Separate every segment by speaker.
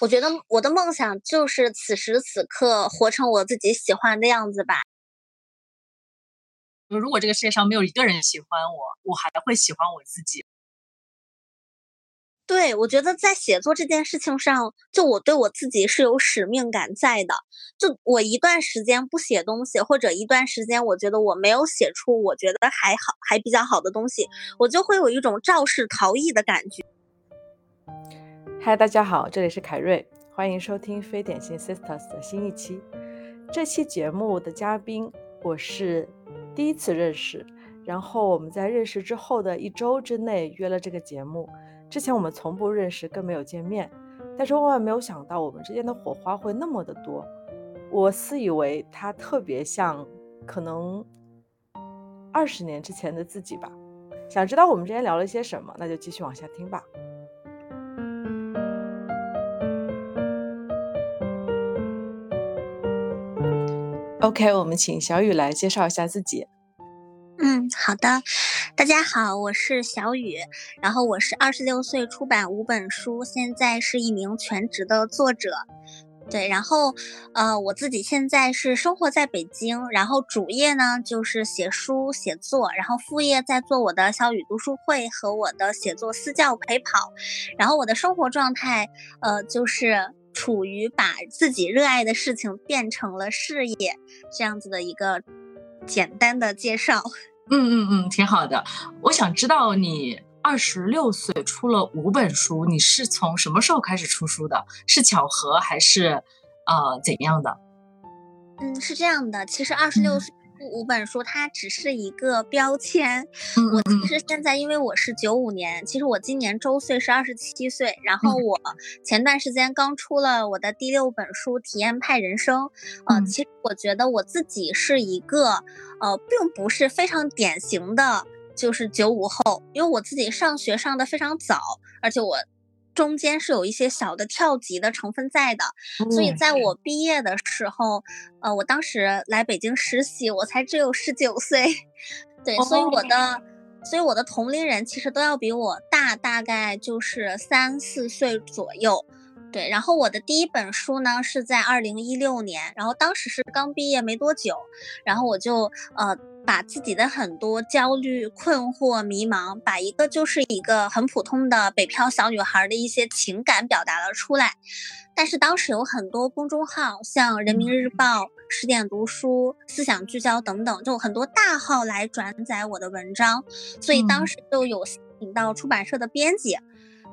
Speaker 1: 我觉得我的梦想就是此时此刻活成我自己喜欢的样子吧。
Speaker 2: 如果这个世界上没有一个人喜欢我，我还会喜欢我自己。
Speaker 1: 对，我觉得在写作这件事情上，就我对我自己是有使命感在的。就我一段时间不写东西，或者一段时间我觉得我没有写出我觉得还好、还比较好的东西，我就会有一种肇事逃逸的感觉。
Speaker 3: 嗨，大家好，这里是凯瑞，欢迎收听非典型 Sisters 的新一期。这期节目的嘉宾我是第一次认识，然后我们在认识之后的一周之内约了这个节目。之前我们从不认识，更没有见面，但是万万没有想到我们之间的火花会那么的多。我私以为他特别像可能二十年之前的自己吧。想知道我们之间聊了些什么，那就继续往下听吧。OK，我们请小雨来介绍一下自己。
Speaker 1: 嗯，好的，大家好，我是小雨，然后我是二十六岁，出版五本书，现在是一名全职的作者。对，然后呃，我自己现在是生活在北京，然后主业呢就是写书写作，然后副业在做我的小雨读书会和我的写作私教陪跑，然后我的生活状态呃就是处于把自己热爱的事情变成了事业这样子的一个简单的介绍。
Speaker 2: 嗯嗯嗯，挺好的。我想知道你二十六岁出了五本书，你是从什么时候开始出书的？是巧合还是呃怎样的？
Speaker 1: 嗯，是这样的，其实二十六岁。五本书，它只是一个标签。我其实现在，因为我是九五年，其实我今年周岁是二十七岁。然后我前段时间刚出了我的第六本书《体验派人生》。呃，其实我觉得我自己是一个，呃，并不是非常典型的，就是九五后，因为我自己上学上的非常早，而且我。中间是有一些小的跳级的成分在的，所以在我毕业的时候，呃，我当时来北京实习，我才只有十九岁，对，所以我的，所以我的同龄人其实都要比我大，大概就是三四岁左右，对。然后我的第一本书呢是在二零一六年，然后当时是刚毕业没多久，然后我就呃。把自己的很多焦虑、困惑、迷茫，把一个就是一个很普通的北漂小女孩的一些情感表达了出来。但是当时有很多公众号，像人民日报、十点读书、思想聚焦等等，就很多大号来转载我的文章，所以当时就有引到出版社的编辑。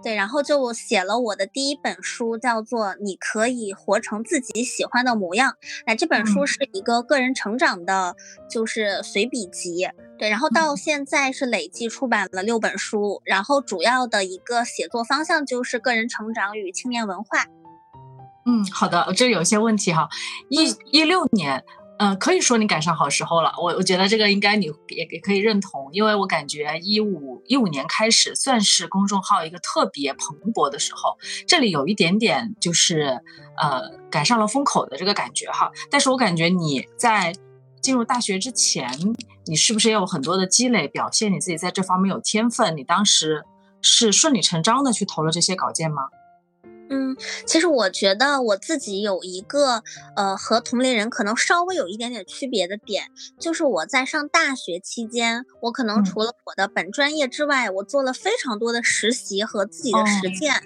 Speaker 1: 对，然后就写了我的第一本书，叫做《你可以活成自己喜欢的模样》。那这本书是一个个人成长的，就是随笔集。对，然后到现在是累计出版了六本书，然后主要的一个写作方向就是个人成长与青年文化。
Speaker 2: 嗯，好的，这有些问题哈。一一六年。嗯，可以说你赶上好时候了。我我觉得这个应该你也也可以认同，因为我感觉一五一五年开始算是公众号一个特别蓬勃的时候，这里有一点点就是呃赶上了风口的这个感觉哈。但是我感觉你在进入大学之前，你是不是也有很多的积累，表现你自己在这方面有天分？你当时是顺理成章的去投了这些稿件吗？
Speaker 1: 嗯，其实我觉得我自己有一个呃和同龄人可能稍微有一点点区别的点，就是我在上大学期间，我可能除了我的本专业之外，我做了非常多的实习和自己的实践。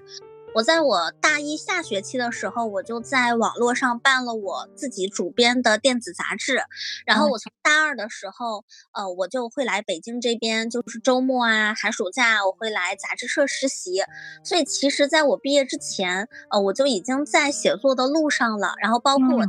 Speaker 1: 我在我大一下学期的时候，我就在网络上办了我自己主编的电子杂志。然后我从大二的时候，呃，我就会来北京这边，就是周末啊、寒暑假，我会来杂志社实习。所以其实在我毕业之前，呃，我就已经在写作的路上了。然后包括我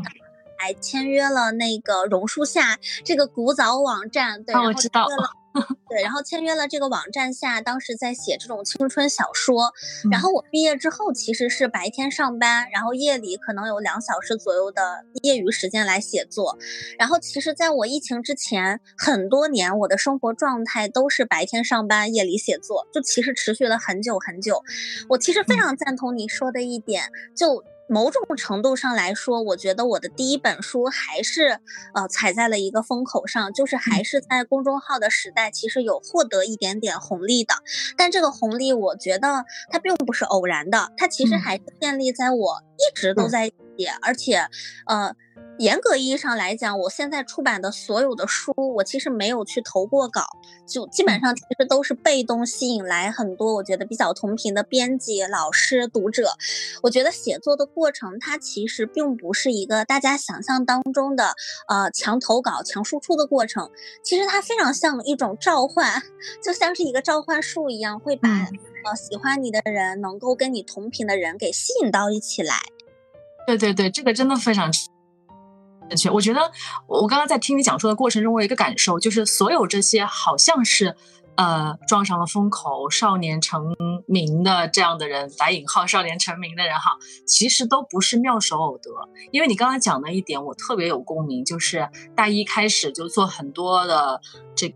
Speaker 1: 还签约了那个榕树下这个古早网站，对，
Speaker 2: 我知道。
Speaker 1: 对，然后签约了这个网站下，当时在写这种青春小说。然后我毕业之后，其实是白天上班，然后夜里可能有两小时左右的业余时间来写作。然后其实，在我疫情之前很多年，我的生活状态都是白天上班，夜里写作，就其实持续了很久很久。我其实非常赞同你说的一点，就。某种程度上来说，我觉得我的第一本书还是呃踩在了一个风口上，就是还是在公众号的时代，其实有获得一点点红利的。但这个红利，我觉得它并不是偶然的，它其实还是建立在我一直都在写，而且呃。严格意义上来讲，我现在出版的所有的书，我其实没有去投过稿，就基本上其实都是被动吸引来很多我觉得比较同频的编辑、老师、读者。我觉得写作的过程，它其实并不是一个大家想象当中的呃强投稿、强输出的过程，其实它非常像一种召唤，就像是一个召唤术一样，会把呃喜欢你的人、能够跟你同频的人给吸引到一起来。
Speaker 2: 对对对，这个真的非常。确，我觉得我刚刚在听你讲述的过程中，我有一个感受，就是所有这些好像是，呃，撞上了风口、少年成名的这样的人，打引号少年成名的人哈，其实都不是妙手偶得。因为你刚刚讲的一点，我特别有共鸣，就是大一开始就做很多的这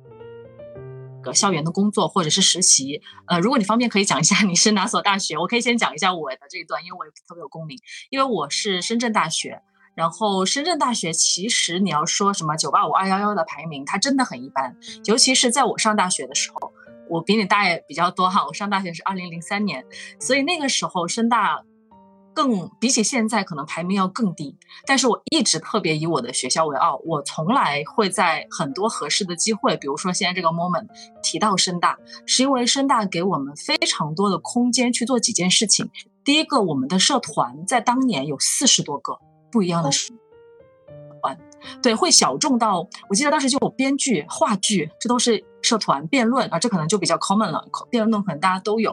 Speaker 2: 个校园的工作或者是实习。呃，如果你方便，可以讲一下你是哪所大学？我可以先讲一下我的这一段，因为我特别有共鸣，因为我是深圳大学。然后深圳大学其实你要说什么九八五二幺幺的排名，它真的很一般。尤其是在我上大学的时候，我比你大也比较多哈。我上大学是二零零三年，所以那个时候深大更比起现在可能排名要更低。但是我一直特别以我的学校为傲，我从来会在很多合适的机会，比如说现在这个 moment 提到深大，是因为深大给我们非常多的空间去做几件事情。第一个，我们的社团在当年有四十多个。不一样的社团，对，会小众到，我记得当时就有编剧、话剧，这都是社团辩论啊，这可能就比较 common 了，辩论可能大家都有，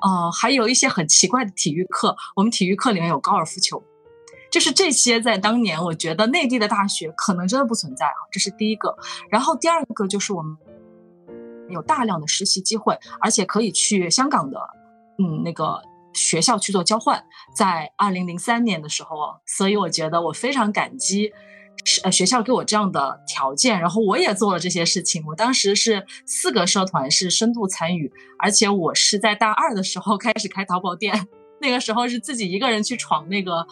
Speaker 2: 呃，还有一些很奇怪的体育课，我们体育课里面有高尔夫球，就是这些在当年，我觉得内地的大学可能真的不存在啊，这是第一个，然后第二个就是我们有大量的实习机会，而且可以去香港的，嗯，那个。学校去做交换，在二零零三年的时候，所以我觉得我非常感激，呃，学校给我这样的条件，然后我也做了这些事情。我当时是四个社团是深度参与，而且我是在大二的时候开始开淘宝店，那个时候是自己一个人去闯那个，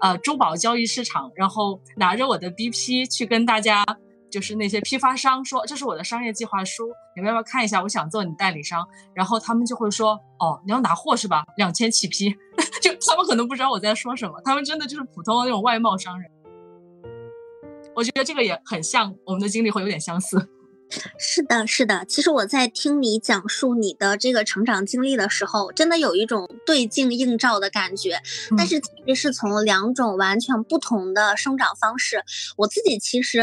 Speaker 2: 呃，珠宝交易市场，然后拿着我的 BP 去跟大家。就是那些批发商说这是我的商业计划书，你们要不要看一下？我想做你代理商，然后他们就会说哦，你要拿货是吧？两千起批，就他们可能不知道我在说什么，他们真的就是普通的那种外贸商人。我觉得这个也很像我们的经历会有点相似。
Speaker 1: 是的，是的。其实我在听你讲述你的这个成长经历的时候，真的有一种对镜映照的感觉。但是其实是从两种完全不同的生长方式。我自己其实，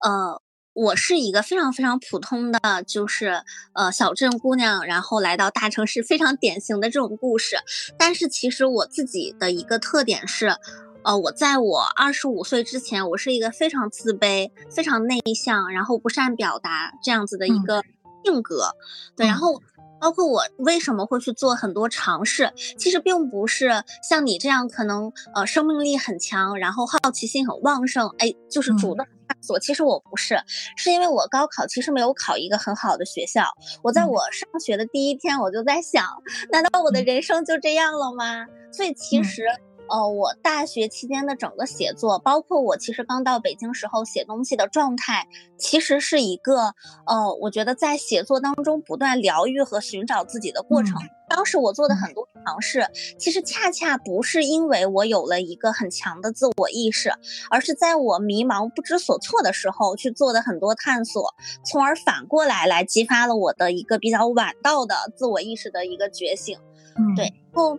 Speaker 1: 呃，我是一个非常非常普通的，就是呃小镇姑娘，然后来到大城市，非常典型的这种故事。但是其实我自己的一个特点是。呃，我在我二十五岁之前，我是一个非常自卑、非常内向，然后不善表达这样子的一个性格。对，然后包括我为什么会去做很多尝试，其实并不是像你这样可能呃生命力很强，然后好奇心很旺盛，哎，就是主动探索。其实我不是，是因为我高考其实没有考一个很好的学校。我在我上学的第一天，我就在想，难道我的人生就这样了吗？所以其实。呃，我大学期间的整个写作，包括我其实刚到北京时候写东西的状态，其实是一个呃，我觉得在写作当中不断疗愈和寻找自己的过程。当时我做的很多尝试，其实恰恰不是因为我有了一个很强的自我意识，而是在我迷茫不知所措的时候去做的很多探索，从而反过来来激发了我的一个比较晚到的自我意识的一个觉醒。嗯对，然后。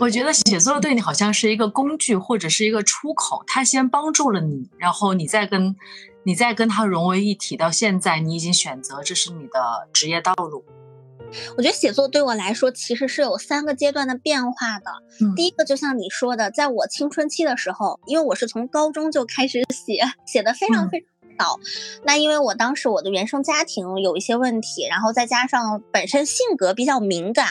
Speaker 2: 我觉得写作对你好像是一个工具或者是一个出口，它先帮助了你，然后你再跟，你再跟它融为一体。到现在，你已经选择这是你的职业道路。
Speaker 1: 我觉得写作对我来说其实是有三个阶段的变化的。第一个就像你说的，在我青春期的时候，因为我是从高中就开始写，写的非常非常。到，那因为我当时我的原生家庭有一些问题，然后再加上本身性格比较敏感，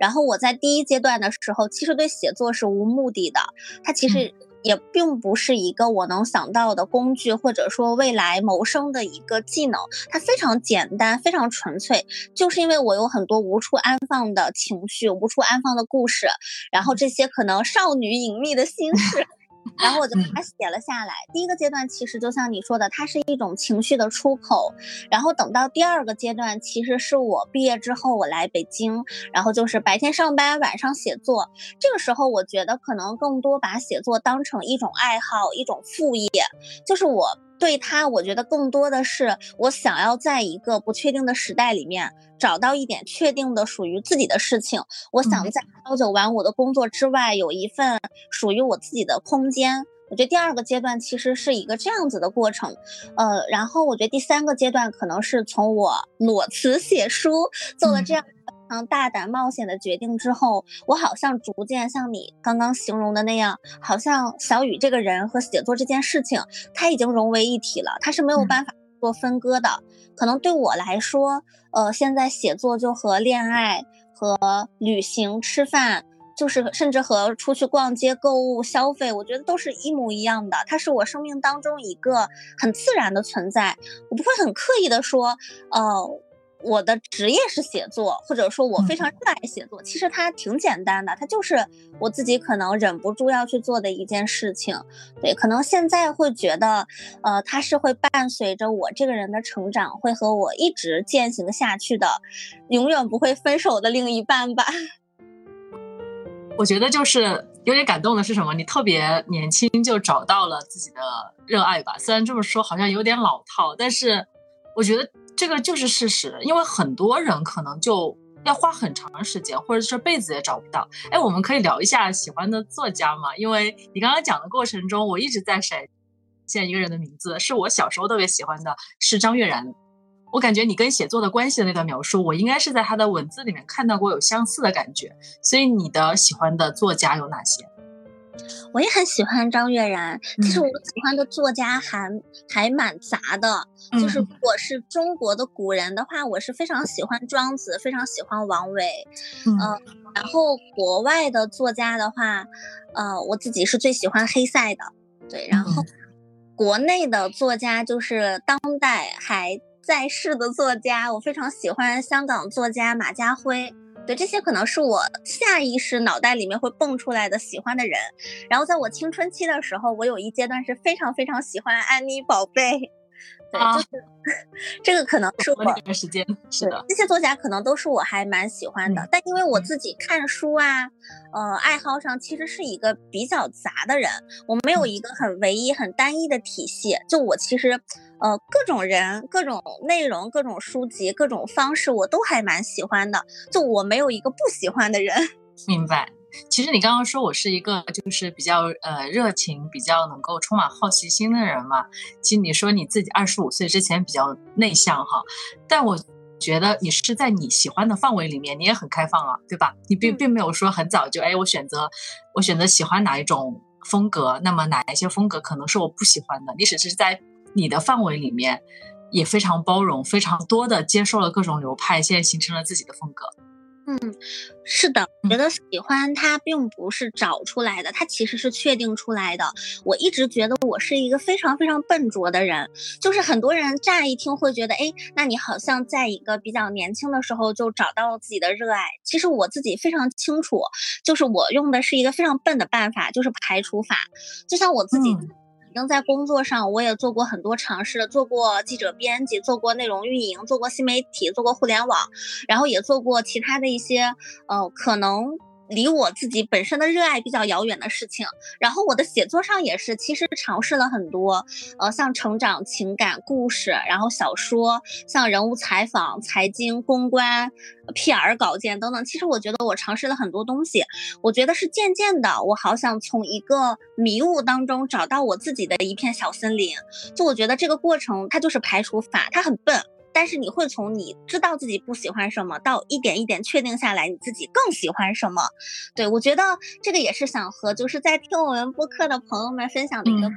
Speaker 1: 然后我在第一阶段的时候，其实对写作是无目的的。它其实也并不是一个我能想到的工具，或者说未来谋生的一个技能。它非常简单，非常纯粹，就是因为我有很多无处安放的情绪，无处安放的故事，然后这些可能少女隐秘的心事。然后我就把它写了下来。第一个阶段其实就像你说的，它是一种情绪的出口。然后等到第二个阶段，其实是我毕业之后我来北京，然后就是白天上班，晚上写作。这个时候我觉得可能更多把写作当成一种爱好，一种副业，就是我。对他，我觉得更多的是我想要在一个不确定的时代里面找到一点确定的属于自己的事情。我想在朝九晚五的工作之外，有一份属于我自己的空间。我觉得第二个阶段其实是一个这样子的过程，呃，然后我觉得第三个阶段可能是从我裸辞写书做了这样。常大胆冒险的决定之后，我好像逐渐像你刚刚形容的那样，好像小雨这个人和写作这件事情，他已经融为一体了，他是没有办法做分割的。可能对我来说，呃，现在写作就和恋爱、和旅行、吃饭，就是甚至和出去逛街、购物、消费，我觉得都是一模一样的。它是我生命当中一个很自然的存在，我不会很刻意的说，呃。我的职业是写作，或者说我非常热爱写作。其实它挺简单的，它就是我自己可能忍不住要去做的一件事情。对，可能现在会觉得，呃，它是会伴随着我这个人的成长，会和我一直践行下去的，永远不会分手的另一半吧。
Speaker 2: 我觉得就是有点感动的是什么？你特别年轻就找到了自己的热爱吧。虽然这么说好像有点老套，但是我觉得。这个就是事实，因为很多人可能就要花很长时间，或者这辈子也找不到。哎，我们可以聊一下喜欢的作家吗？因为你刚刚讲的过程中，我一直在闪现一个人的名字，是我小时候特别喜欢的，是张悦然。我感觉你跟写作的关系的那段描述，我应该是在他的文字里面看到过有相似的感觉。所以你的喜欢的作家有哪些？
Speaker 1: 我也很喜欢张悦然，其实我喜欢的作家还还蛮杂的。就是如果是中国的古人的话，我是非常喜欢庄子，非常喜欢王维。嗯，然后国外的作家的话，呃，我自己是最喜欢黑塞的。对，然后国内的作家就是当代还在世的作家，我非常喜欢香港作家马家辉。对这些可能是我下意识脑袋里面会蹦出来的喜欢的人，然后在我青春期的时候，我有一阶段是非常非常喜欢安妮宝贝。对，就是 这个可能是我
Speaker 2: 那段时间是的，
Speaker 1: 这些作家可能都是我还蛮喜欢的，但因为我自己看书啊，呃，爱好上其实是一个比较杂的人，我没有一个很唯一、很单一的体系。就我其实，呃，各种人、各种内容、各种书籍、各种方式，我都还蛮喜欢的。就我没有一个不喜欢的人。
Speaker 2: 明白。其实你刚刚说我是一个就是比较呃热情、比较能够充满好奇心的人嘛。其实你说你自己二十五岁之前比较内向哈，但我觉得你是在你喜欢的范围里面，你也很开放啊，对吧？你并并没有说很早就哎，我选择我选择喜欢哪一种风格，那么哪一些风格可能是我不喜欢的。你只是在你的范围里面也非常包容，非常多的接受了各种流派，现在形成了自己的风格。
Speaker 1: 嗯，是的，我觉得喜欢它并不是找出来的，它其实是确定出来的。我一直觉得我是一个非常非常笨拙的人，就是很多人乍一听会觉得，哎，那你好像在一个比较年轻的时候就找到了自己的热爱。其实我自己非常清楚，就是我用的是一个非常笨的办法，就是排除法，就像我自己。能在工作上，我也做过很多尝试，做过记者编辑，做过内容运营，做过新媒体，做过互联网，然后也做过其他的一些，呃，可能。离我自己本身的热爱比较遥远的事情，然后我的写作上也是，其实尝试了很多，呃，像成长、情感故事，然后小说，像人物采访、财经、公关、PR 稿件等等。其实我觉得我尝试了很多东西，我觉得是渐渐的，我好想从一个迷雾当中找到我自己的一片小森林。就我觉得这个过程它就是排除法，它很笨。但是你会从你知道自己不喜欢什么，到一点一点确定下来你自己更喜欢什么。对我觉得这个也是想和就是在听我们播客的朋友们分享的一个。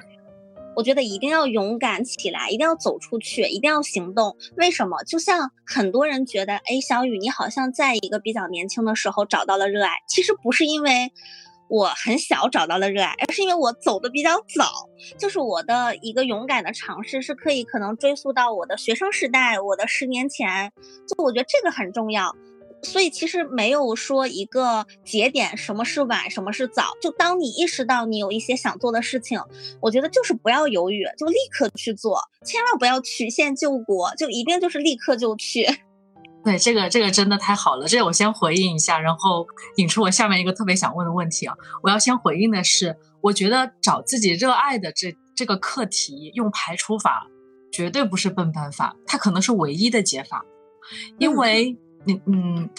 Speaker 1: 我觉得一定要勇敢起来，一定要走出去，一定要行动。为什么？就像很多人觉得，哎，小雨，你好像在一个比较年轻的时候找到了热爱，其实不是因为。我很小找到了热爱，而是因为我走的比较早，就是我的一个勇敢的尝试是可以可能追溯到我的学生时代，我的十年前，就我觉得这个很重要。所以其实没有说一个节点，什么是晚，什么是早。就当你意识到你有一些想做的事情，我觉得就是不要犹豫，就立刻去做，千万不要曲线救国，就一定就是立刻就去。
Speaker 2: 对，这个这个真的太好了，这我先回应一下，然后引出我下面一个特别想问的问题啊。我要先回应的是，我觉得找自己热爱的这这个课题，用排除法绝对不是笨办法，它可能是唯一的解法，因为。你嗯，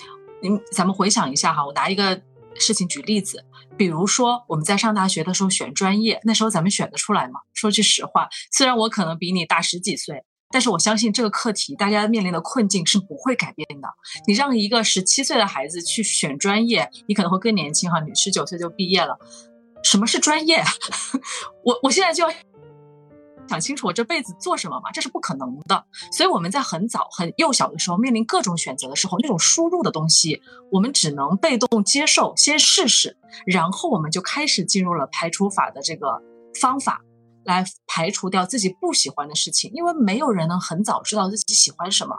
Speaker 2: 你咱们回想一下哈，我拿一个事情举例子，比如说我们在上大学的时候选专业，那时候咱们选得出来吗？说句实话，虽然我可能比你大十几岁，但是我相信这个课题大家面临的困境是不会改变的。你让一个十七岁的孩子去选专业，你可能会更年轻哈，你十九岁就毕业了，什么是专业？我我现在就要。想清楚我这辈子做什么嘛？这是不可能的。所以我们在很早、很幼小的时候面临各种选择的时候，那种输入的东西，我们只能被动接受，先试试，然后我们就开始进入了排除法的这个方法，来排除掉自己不喜欢的事情。因为没有人能很早知道自己喜欢什么，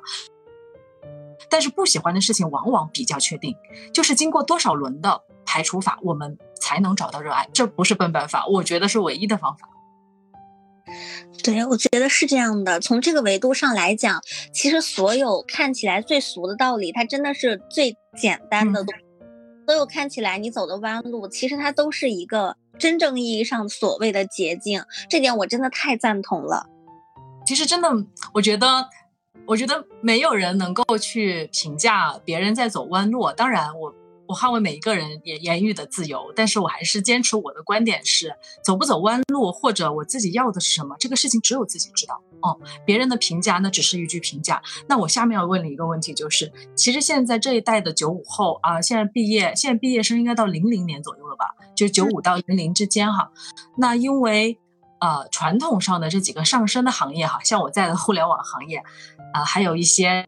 Speaker 2: 但是不喜欢的事情往往比较确定。就是经过多少轮的排除法，我们才能找到热爱。这不是笨办法，我觉得是唯一的方法。
Speaker 1: 对，我觉得是这样的。从这个维度上来讲，其实所有看起来最俗的道理，它真的是最简单的东西。所有看起来你走的弯路，其实它都是一个真正意义上所谓的捷径。这点我真的太赞同了。
Speaker 2: 其实真的，我觉得，我觉得没有人能够去评价别人在走弯路。当然，我。我捍卫每一个人言言语的自由，但是我还是坚持我的观点是：走不走弯路，或者我自己要的是什么，这个事情只有自己知道。哦，别人的评价那只是一句评价。那我下面要问你一个问题，就是其实现在这一代的九五后啊，现在毕业，现在毕业生应该到零零年左右了吧？就是九五到零零之间哈。那因为呃传统上的这几个上升的行业哈，像我在的互联网行业，啊，还有一些。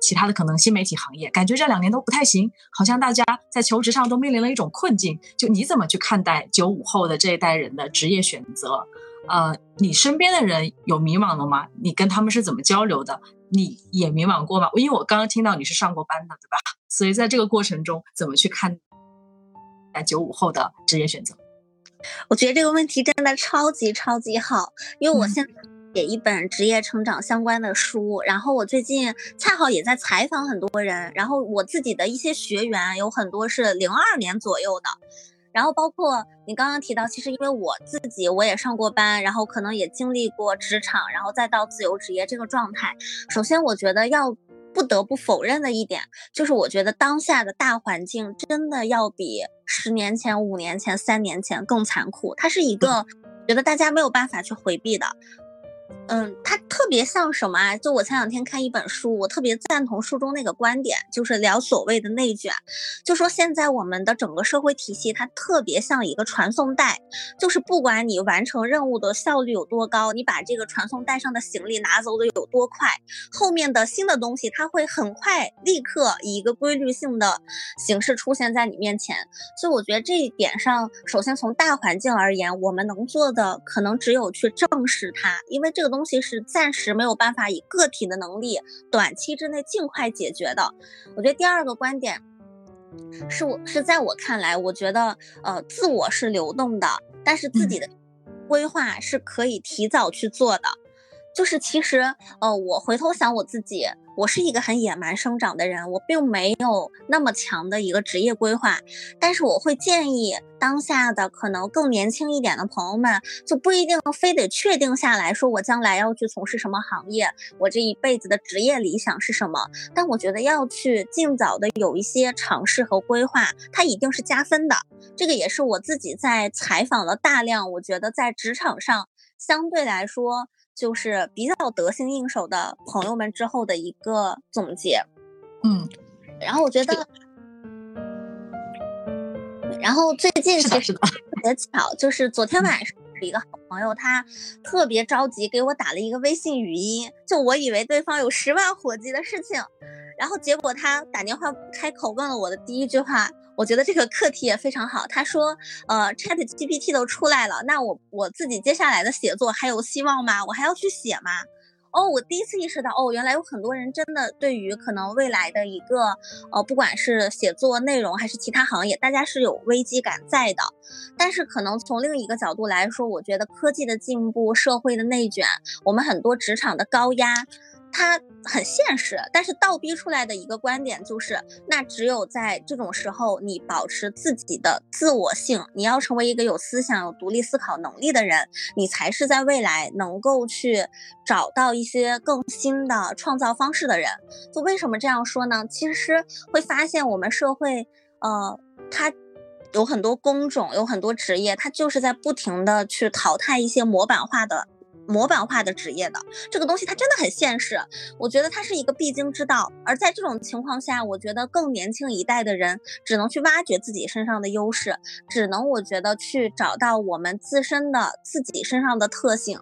Speaker 2: 其他的可能新媒体行业，感觉这两年都不太行，好像大家在求职上都面临了一种困境。就你怎么去看待九五后的这一代人的职业选择？呃，你身边的人有迷茫的吗？你跟他们是怎么交流的？你也迷茫过吗？因为我刚刚听到你是上过班的，对吧？所以在这个过程中，怎么去看待九五后的职业选择？
Speaker 1: 我觉得这个问题真的超级超级好，因为我现在。写一本职业成长相关的书，然后我最近恰好也在采访很多人，然后我自己的一些学员有很多是零二年左右的，然后包括你刚刚提到，其实因为我自己我也上过班，然后可能也经历过职场，然后再到自由职业这个状态。首先，我觉得要不得不否认的一点，就是我觉得当下的大环境真的要比十年前、五年前、三年前更残酷，它是一个觉得大家没有办法去回避的。嗯，它特别像什么啊？就我前两天看一本书，我特别赞同书中那个观点，就是聊所谓的内卷，就说现在我们的整个社会体系，它特别像一个传送带，就是不管你完成任务的效率有多高，你把这个传送带上的行李拿走的有多快，后面的新的东西它会很快立刻以一个规律性的形式出现在你面前。所以我觉得这一点上，首先从大环境而言，我们能做的可能只有去正视它，因为这个东。东西是暂时没有办法以个体的能力短期之内尽快解决的。我觉得第二个观点是我是在我看来，我觉得呃，自我是流动的，但是自己的规划是可以提早去做的。就是其实呃，我回头想我自己。我是一个很野蛮生长的人，我并没有那么强的一个职业规划，但是我会建议当下的可能更年轻一点的朋友们，就不一定非得确定下来说我将来要去从事什么行业，我这一辈子的职业理想是什么，但我觉得要去尽早的有一些尝试和规划，它一定是加分的。这个也是我自己在采访了大量，我觉得在职场上相对来说。就是比较得心应手的朋友们之后的一个总结，
Speaker 2: 嗯，
Speaker 1: 然后我觉得，然后最近其实特别巧，就是昨天晚上一个好朋友，他特别着急给我打了一个微信语音，就我以为对方有十万火急的事情，然后结果他打电话开口问了我的第一句话。我觉得这个课题也非常好。他说，呃，Chat GPT 都出来了，那我我自己接下来的写作还有希望吗？我还要去写吗？哦，我第一次意识到，哦，原来有很多人真的对于可能未来的一个，呃，不管是写作内容还是其他行业，大家是有危机感在的。但是可能从另一个角度来说，我觉得科技的进步、社会的内卷，我们很多职场的高压。它很现实，但是倒逼出来的一个观点就是，那只有在这种时候，你保持自己的自我性，你要成为一个有思想、有独立思考能力的人，你才是在未来能够去找到一些更新的创造方式的人。就为什么这样说呢？其实会发现我们社会，呃，它有很多工种，有很多职业，它就是在不停的去淘汰一些模板化的。模板化的职业的这个东西，它真的很现实。我觉得它是一个必经之道。而在这种情况下，我觉得更年轻一代的人只能去挖掘自己身上的优势，只能我觉得去找到我们自身的自己身上的特性。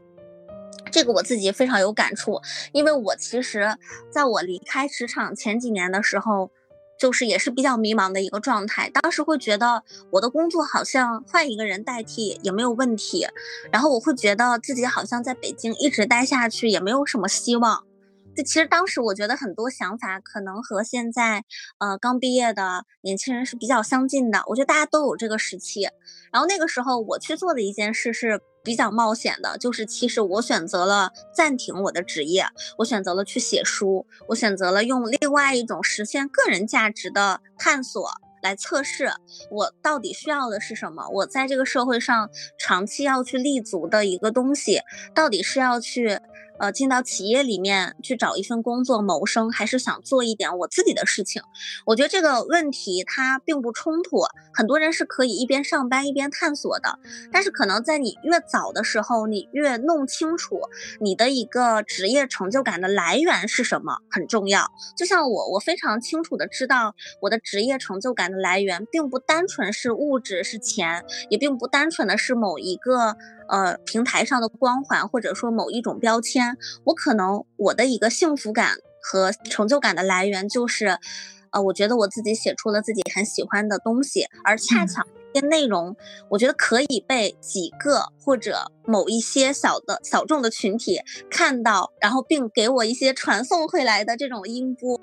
Speaker 1: 这个我自己非常有感触，因为我其实在我离开职场前几年的时候。就是也是比较迷茫的一个状态，当时会觉得我的工作好像换一个人代替也没有问题，然后我会觉得自己好像在北京一直待下去也没有什么希望。就其实当时我觉得很多想法可能和现在呃刚毕业的年轻人是比较相近的，我觉得大家都有这个时期。然后那个时候我去做的一件事是。比较冒险的，就是其实我选择了暂停我的职业，我选择了去写书，我选择了用另外一种实现个人价值的探索来测试我到底需要的是什么，我在这个社会上长期要去立足的一个东西，到底是要去。呃，进到企业里面去找一份工作谋生，还是想做一点我自己的事情？我觉得这个问题它并不冲突，很多人是可以一边上班一边探索的。但是可能在你越早的时候，你越弄清楚你的一个职业成就感的来源是什么很重要。就像我，我非常清楚的知道我的职业成就感的来源，并不单纯是物质是钱，也并不单纯的是某一个。呃，平台上的光环，或者说某一种标签，我可能我的一个幸福感和成就感的来源就是，呃，我觉得我自己写出了自己很喜欢的东西，而恰巧这些内容，我觉得可以被几个或者某一些小的小众的群体看到，然后并给我一些传送回来的这种音波，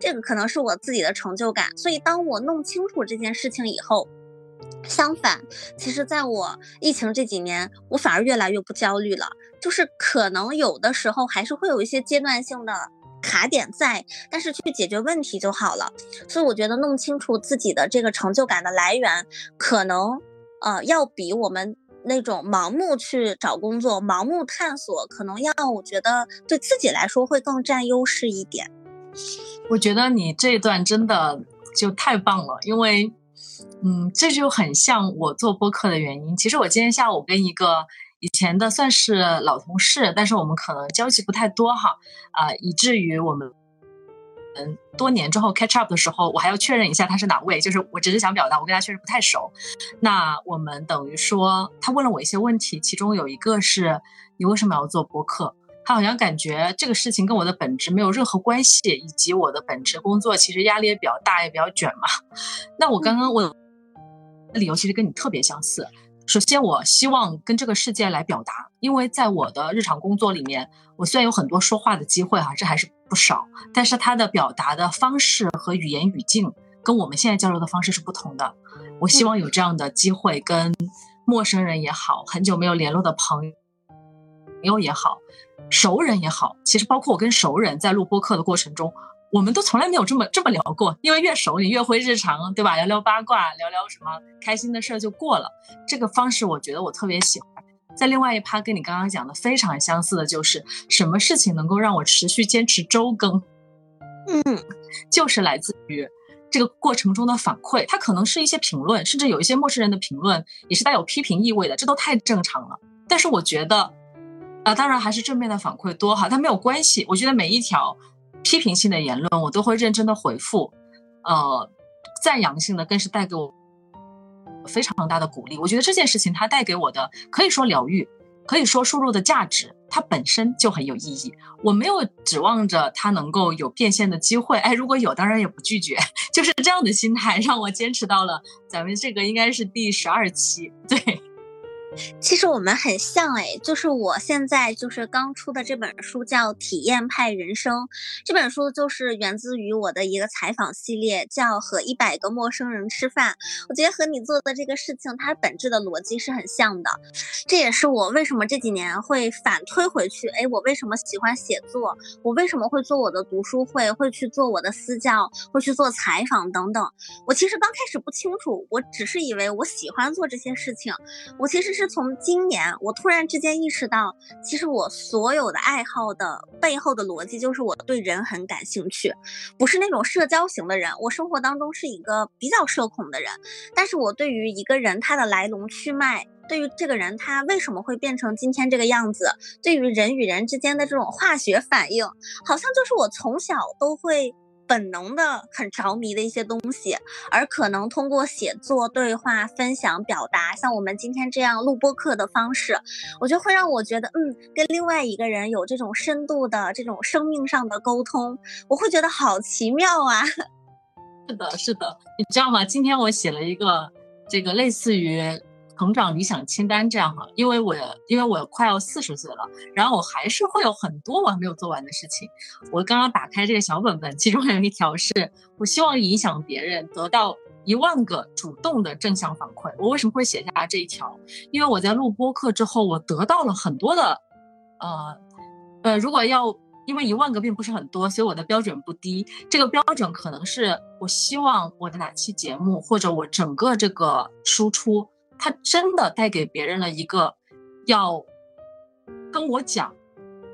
Speaker 1: 这个可能是我自己的成就感。所以当我弄清楚这件事情以后。相反，其实在我疫情这几年，我反而越来越不焦虑了。就是可能有的时候还是会有一些阶段性的卡点在，但是去解决问题就好了。所以我觉得弄清楚自己的这个成就感的来源，可能呃要比我们那种盲目去找工作、盲目探索，可能要我觉得对自己来说会更占优势一点。
Speaker 2: 我觉得你这段真的就太棒了，因为。嗯，这就很像我做播客的原因。其实我今天下午跟一个以前的算是老同事，但是我们可能交集不太多哈，啊，以至于我们嗯多年之后 catch up 的时候，我还要确认一下他是哪位。就是我只是想表达，我跟他确实不太熟。那我们等于说，他问了我一些问题，其中有一个是你为什么要做播客？他好像感觉这个事情跟我的本职没有任何关系，以及我的本职工作其实压力也比较大，也比较卷嘛。那我刚刚我理由其实跟你特别相似。首先，我希望跟这个世界来表达，因为在我的日常工作里面，我虽然有很多说话的机会哈，这还是不少，但是他的表达的方式和语言语境跟我们现在交流的方式是不同的。我希望有这样的机会，跟陌生人也好，很久没有联络的朋友也好。熟人也好，其实包括我跟熟人在录播客的过程中，我们都从来没有这么这么聊过。因为越熟，你越会日常，对吧？聊聊八卦，聊聊什么开心的事儿就过了。这个方式，我觉得我特别喜欢。在另外一趴，跟你刚刚讲的非常相似的，就是什么事情能够让我持续坚持周更？嗯，就是来自于这个过程中的反馈。它可能是一些评论，甚至有一些陌生人的评论，也是带有批评意味的，这都太正常了。但是我觉得。啊，当然还是正面的反馈多哈，但没有关系。我觉得每一条批评性的言论，我都会认真的回复。呃，赞扬性的更是带给我非常大的鼓励。我觉得这件事情它带给我的，可以说疗愈，可以说输入的价值，它本身就很有意义。我没有指望着它能够有变现的机会，哎，如果有，当然也不拒绝。就是这样的心态让我坚持到了咱们这个应该是第十二期，对。
Speaker 1: 其实我们很像哎，就是我现在就是刚出的这本书叫《体验派人生》，这本书就是源自于我的一个采访系列，叫和一百个陌生人吃饭。我觉得和你做的这个事情，它本质的逻辑是很像的。这也是我为什么这几年会反推回去，哎，我为什么喜欢写作？我为什么会做我的读书会？会去做我的私教？会去做采访等等？我其实刚开始不清楚，我只是以为我喜欢做这些事情。我其实是。从今年，我突然之间意识到，其实我所有的爱好的背后的逻辑就是我对人很感兴趣，不是那种社交型的人。我生活当中是一个比较社恐的人，但是我对于一个人他的来龙去脉，对于这个人他为什么会变成今天这个样子，对于人与人之间的这种化学反应，好像就是我从小都会。本能的很着迷的一些东西，而可能通过写作、对话、分享、表达，像我们今天这样录播课的方式，我觉得会让我觉得，嗯，跟另外一个人有这种深度的这种生命上的沟通，我会觉得好奇妙啊！
Speaker 2: 是的，是的，你知道吗？今天我写了一个这个类似于。成长理想清单这样哈，因为我因为我快要四十岁了，然后我还是会有很多我还没有做完的事情。我刚刚打开这个小本本，其中还有一条是我希望影响别人，得到一万个主动的正向反馈。我为什么会写下这一条？因为我在录播课之后，我得到了很多的，呃呃，如果要因为一万个并不是很多，所以我的标准不低。这个标准可能是我希望我的哪期节目或者我整个这个输出。他真的带给别人了一个要跟我讲，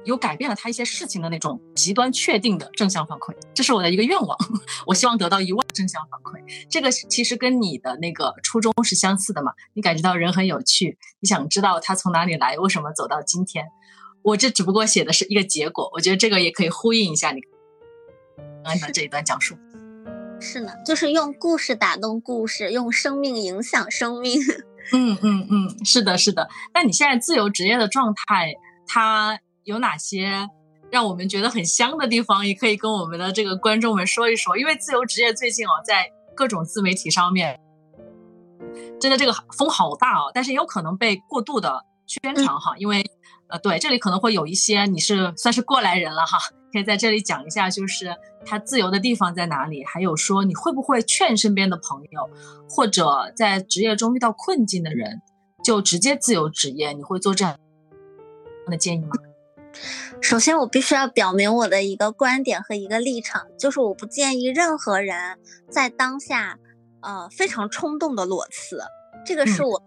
Speaker 2: 有改变了他一些事情的那种极端确定的正向反馈，这是我的一个愿望。我希望得到一万正向反馈，这个其实跟你的那个初衷是相似的嘛。你感觉到人很有趣，你想知道他从哪里来，为什么走到今天。我这只不过写的是一个结果，我觉得这个也可以呼应一下你刚才这一段讲述。
Speaker 1: 是呢，就是用故事打动故事，用生命影响生命。
Speaker 2: 嗯嗯嗯，是的，是的。那你现在自由职业的状态，它有哪些让我们觉得很香的地方？也可以跟我们的这个观众们说一说。因为自由职业最近哦，在各种自媒体上面，真的这个风好大哦，但是也有可能被过度的宣传哈。因为呃，对，这里可能会有一些你是算是过来人了哈。可以在这里讲一下，就是他自由的地方在哪里？还有说你会不会劝身边的朋友，或者在职业中遇到困境的人，就直接自由职业？你会做这样的建议吗？
Speaker 1: 首先，我必须要表明我的一个观点和一个立场，就是我不建议任何人在当下，呃，非常冲动的裸辞。这个是我。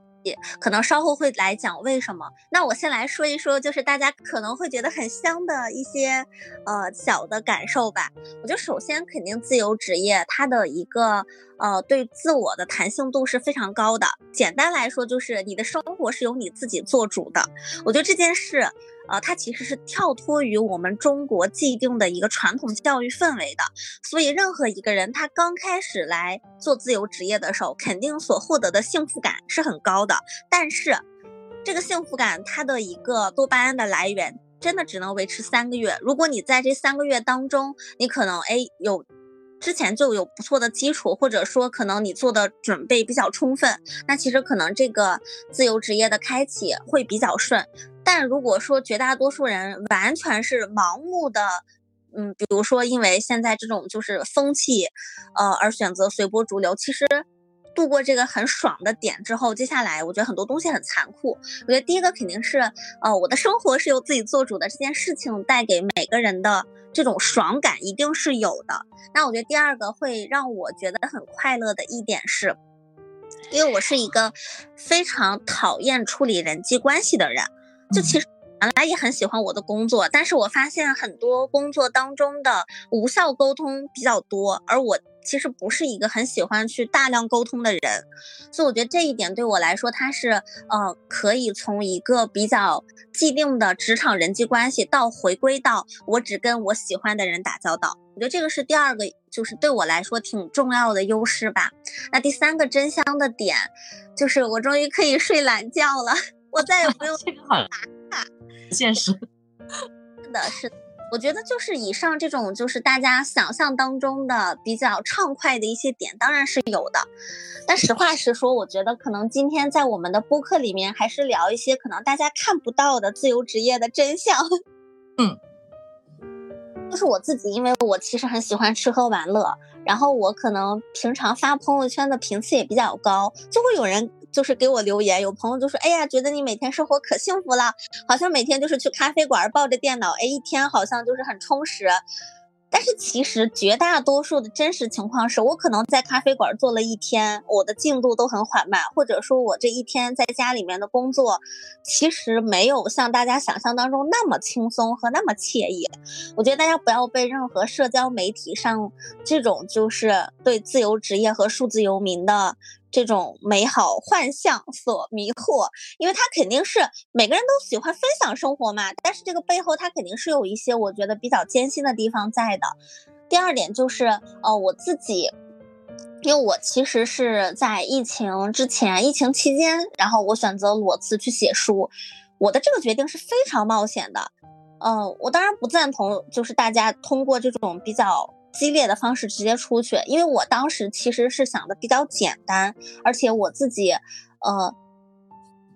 Speaker 1: 可能稍后会来讲为什么。那我先来说一说，就是大家可能会觉得很香的一些呃小的感受吧。我觉得首先肯定自由职业它的一个呃对自我的弹性度是非常高的。简单来说就是你的生活是由你自己做主的。我觉得这件事。呃，它其实是跳脱于我们中国既定的一个传统教育氛围的，所以任何一个人他刚开始来做自由职业的时候，肯定所获得的幸福感是很高的。但是，这个幸福感它的一个多巴胺的来源，真的只能维持三个月。如果你在这三个月当中，你可能哎有之前就有不错的基础，或者说可能你做的准备比较充分，那其实可能这个自由职业的开启会比较顺。但如果说绝大多数人完全是盲目的，嗯，比如说因为现在这种就是风气，呃，而选择随波逐流，其实度过这个很爽的点之后，接下来我觉得很多东西很残酷。我觉得第一个肯定是，呃，我的生活是由自己做主的，这件事情带给每个人的这种爽感一定是有的。那我觉得第二个会让我觉得很快乐的一点是，因为我是一个非常讨厌处理人际关系的人。就其实原来也很喜欢我的工作，但是我发现很多工作当中的无效沟通比较多，而我其实不是一个很喜欢去大量沟通的人，所以我觉得这一点对我来说，它是呃可以从一个比较既定的职场人际关系到回归到我只跟我喜欢的人打交道，我觉得这个是第二个，就是对我来说挺重要的优势吧。那第三个真香的点，就是我终于可以睡懒觉了。我再也不用
Speaker 2: 这个很现实。
Speaker 1: 是的，是的。我觉得就是以上这种，就是大家想象当中的比较畅快的一些点，当然是有的。但实话实说，我觉得可能今天在我们的播客里面，还是聊一些可能大家看不到的自由职业的真相。
Speaker 2: 嗯，
Speaker 1: 就是我自己，因为我其实很喜欢吃喝玩乐，然后我可能平常发朋友圈的频次也比较高，就会有人。就是给我留言，有朋友就说：“哎呀，觉得你每天生活可幸福了，好像每天就是去咖啡馆抱着电脑，哎，一天好像就是很充实。”但是其实绝大多数的真实情况是我可能在咖啡馆坐了一天，我的进度都很缓慢，或者说我这一天在家里面的工作，其实没有像大家想象当中那么轻松和那么惬意。我觉得大家不要被任何社交媒体上这种就是对自由职业和数字游民的。这种美好幻象所迷惑，因为他肯定是每个人都喜欢分享生活嘛。但是这个背后，他肯定是有一些我觉得比较艰辛的地方在的。第二点就是，呃，我自己，因为我其实是在疫情之前、疫情期间，然后我选择裸辞去写书，我的这个决定是非常冒险的。嗯，我当然不赞同，就是大家通过这种比较。激烈的方式直接出去，因为我当时其实是想的比较简单，而且我自己，呃，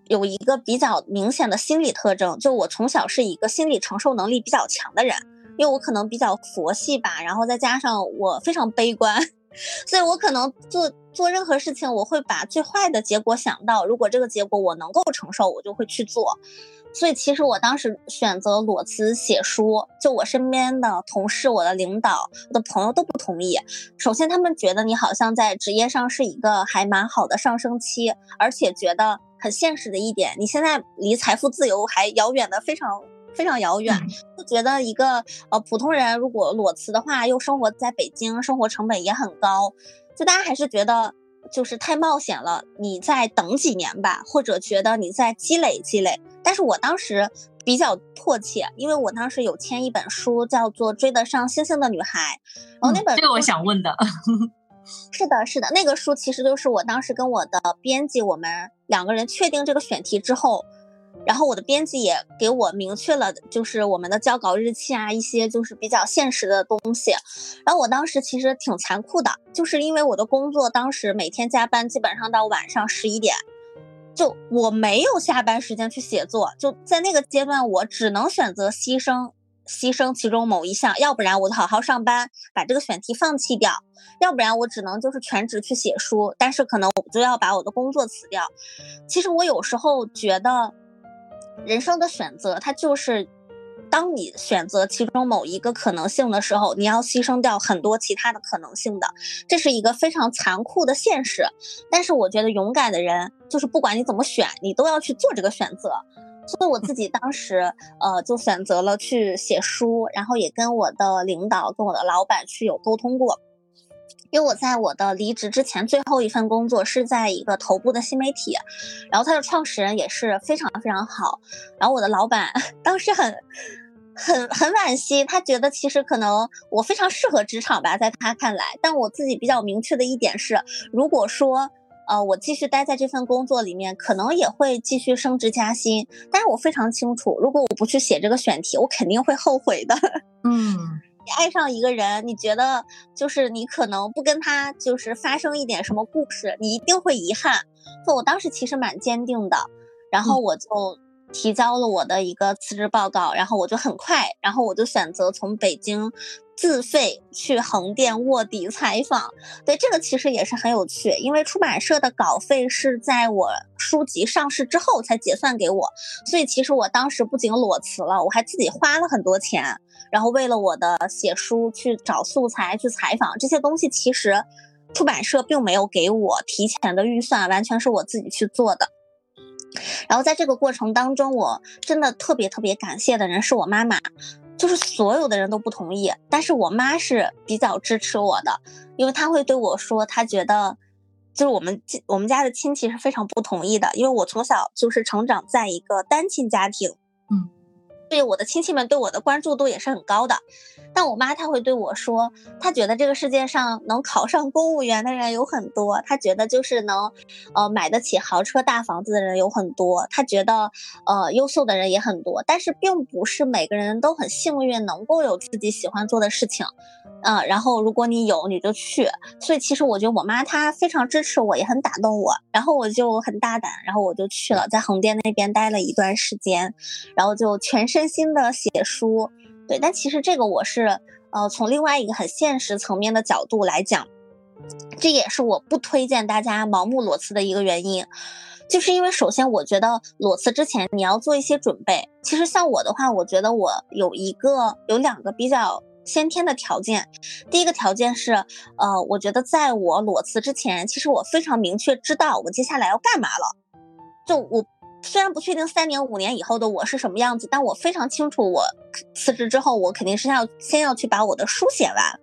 Speaker 1: 有一个比较明显的心理特征，就我从小是一个心理承受能力比较强的人，因为我可能比较佛系吧，然后再加上我非常悲观，所以我可能做做任何事情，我会把最坏的结果想到，如果这个结果我能够承受，我就会去做。所以其实我当时选择裸辞写书，就我身边的同事、我的领导、我的朋友都不同意。首先，他们觉得你好像在职业上是一个还蛮好的上升期，而且觉得很现实的一点，你现在离财富自由还遥远的非常非常遥远。就觉得一个呃普通人如果裸辞的话，又生活在北京，生活成本也很高，就大家还是觉得。就是太冒险了，你再等几年吧，或者觉得你再积累积累。但是我当时比较迫切，因为我当时有签一本书，叫做《追得上星星的女孩》，然后那本
Speaker 2: 这个我想问的，
Speaker 1: 是的，是的，那个书其实就是我当时跟我的编辑，我们两个人确定这个选题之后。然后我的编辑也给我明确了，就是我们的交稿日期啊，一些就是比较现实的东西。然后我当时其实挺残酷的，就是因为我的工作当时每天加班，基本上到晚上十一点，就我没有下班时间去写作。就在那个阶段，我只能选择牺牲牺牲其中某一项，要不然我就好好上班，把这个选题放弃掉；要不然我只能就是全职去写书，但是可能我就要把我的工作辞掉。其实我有时候觉得。人生的选择，它就是，当你选择其中某一个可能性的时候，你要牺牲掉很多其他的可能性的，这是一个非常残酷的现实。但是我觉得勇敢的人，就是不管你怎么选，你都要去做这个选择。所以我自己当时，呃，就选择了去写书，然后也跟我的领导、跟我的老板去有沟通过。因为我在我的离职之前最后一份工作是在一个头部的新媒体，然后他的创始人也是非常非常好，然后我的老板 当时很很很惋惜，他觉得其实可能我非常适合职场吧，在他看来，但我自己比较明确的一点是，如果说呃我继续待在这份工作里面，可能也会继续升职加薪，但是我非常清楚，如果我不去写这个选题，我肯定会后悔的。
Speaker 2: 嗯。
Speaker 1: 你爱上一个人，你觉得就是你可能不跟他就是发生一点什么故事，你一定会遗憾。就我当时其实蛮坚定的，然后我就提交了我的一个辞职报告，然后我就很快，然后我就选择从北京。自费去横店卧底采访，对这个其实也是很有趣，因为出版社的稿费是在我书籍上市之后才结算给我，所以其实我当时不仅裸辞了，我还自己花了很多钱，然后为了我的写书去找素材去采访这些东西，其实出版社并没有给我提前的预算，完全是我自己去做的。然后在这个过程当中，我真的特别特别感谢的人是我妈妈。就是所有的人都不同意，但是我妈是比较支持我的，因为她会对我说，她觉得，就是我们我们家的亲戚是非常不同意的，因为我从小就是成长在一个单亲家庭，
Speaker 2: 嗯，
Speaker 1: 对我的亲戚们对我的关注度也是很高的，但我妈她会对我说，她觉得这个世界上能考上公务员的人有很多，她觉得就是能，呃，买得起豪车大房子的人有很多，她觉得，呃，优秀的人也很多，但是并不是每个人都很幸运能够有自己喜欢做的事情，嗯，然后如果你有你就去，所以其实我觉得我妈她非常支持我，也很打动我，然后我就很大胆，然后我就去了，在横店那边待了一段时间，然后就全身心的写书。对，但其实这个我是，呃，从另外一个很现实层面的角度来讲，这也是我不推荐大家盲目裸辞的一个原因，就是因为首先我觉得裸辞之前你要做一些准备。其实像我的话，我觉得我有一个有两个比较先天的条件。第一个条件是，呃，我觉得在我裸辞之前，其实我非常明确知道我接下来要干嘛了，就我。虽然不确定三年五年以后的我是什么样子，但我非常清楚，我辞职之后，我肯定是要先要去把我的书写完。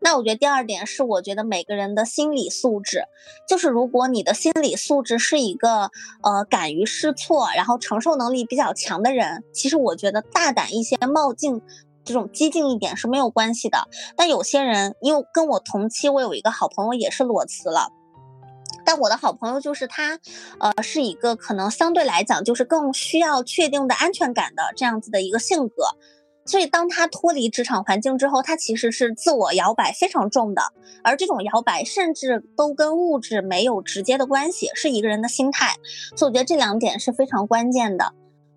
Speaker 1: 那我觉得第二点是，我觉得每个人的心理素质，就是如果你的心理素质是一个呃敢于试错，然后承受能力比较强的人，其实我觉得大胆一些、冒进这种激进一点是没有关系的。但有些人，因为跟我同期，我有一个好朋友也是裸辞了。但我的好朋友就是他，呃，是一个可能相对来讲就是更需要确定的安全感的这样子的一个性格，所以当他脱离职场环境之后，他其实是自我摇摆非常重的，而这种摇摆甚至都跟物质没有直接的关系，是一个人的心态，所以我觉得这两点是非常关键的，